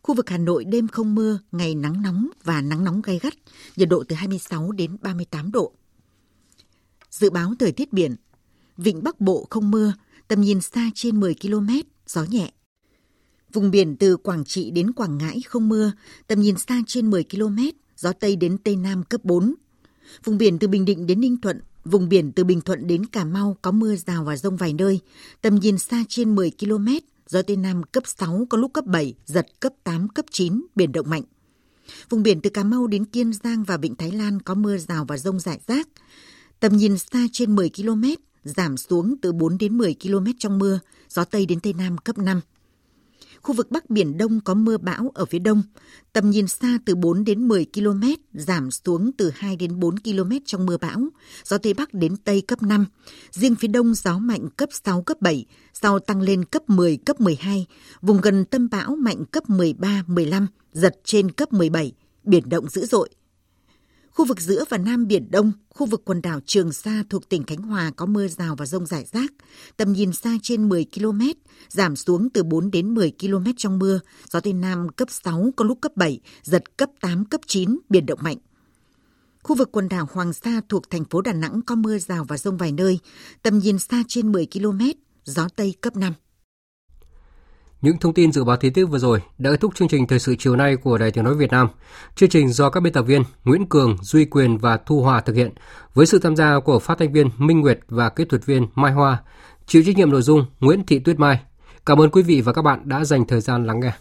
Khu vực Hà Nội đêm không mưa, ngày nắng nóng và nắng nóng gay gắt, nhiệt độ từ 26 đến 38 độ. Dự báo thời tiết biển, vịnh Bắc Bộ không mưa, tầm nhìn xa trên 10 km, gió nhẹ. Vùng biển từ Quảng Trị đến Quảng Ngãi không mưa, tầm nhìn xa trên 10 km, gió Tây đến Tây Nam cấp 4. Vùng biển từ Bình Định đến Ninh Thuận, vùng biển từ Bình Thuận đến Cà Mau có mưa rào và rông vài nơi, tầm nhìn xa trên 10 km, gió Tây Nam cấp 6 có lúc cấp 7, giật cấp 8, cấp 9, biển động mạnh. Vùng biển từ Cà Mau đến Kiên Giang và Vịnh Thái Lan có mưa rào và rông rải rác. Tầm nhìn xa trên 10 km, giảm xuống từ 4 đến 10 km trong mưa, gió Tây đến Tây Nam cấp 5. Khu vực Bắc Biển Đông có mưa bão ở phía đông, tầm nhìn xa từ 4 đến 10 km, giảm xuống từ 2 đến 4 km trong mưa bão, gió Tây Bắc đến Tây cấp 5. Riêng phía đông gió mạnh cấp 6, cấp 7, sau tăng lên cấp 10, cấp 12, vùng gần tâm bão mạnh cấp 13, 15, giật trên cấp 17, biển động dữ dội, Khu vực giữa và Nam Biển Đông, khu vực quần đảo Trường Sa thuộc tỉnh Khánh Hòa có mưa rào và rông rải rác, tầm nhìn xa trên 10 km, giảm xuống từ 4 đến 10 km trong mưa, gió Tây Nam cấp 6, có lúc cấp 7, giật cấp 8, cấp 9, biển động mạnh. Khu vực quần đảo Hoàng Sa thuộc thành phố Đà Nẵng có mưa rào và rông vài nơi, tầm nhìn xa trên 10 km, gió Tây cấp 5. Những thông tin dự báo thời tiết vừa rồi đã kết thúc chương trình thời sự chiều nay của Đài Tiếng nói Việt Nam. Chương trình do các biên tập viên Nguyễn Cường, Duy Quyền và Thu Hòa thực hiện với sự tham gia của phát thanh viên Minh Nguyệt và kỹ thuật viên Mai Hoa. Chịu trách nhiệm nội dung Nguyễn Thị Tuyết Mai. Cảm ơn quý vị và các bạn đã dành thời gian lắng nghe.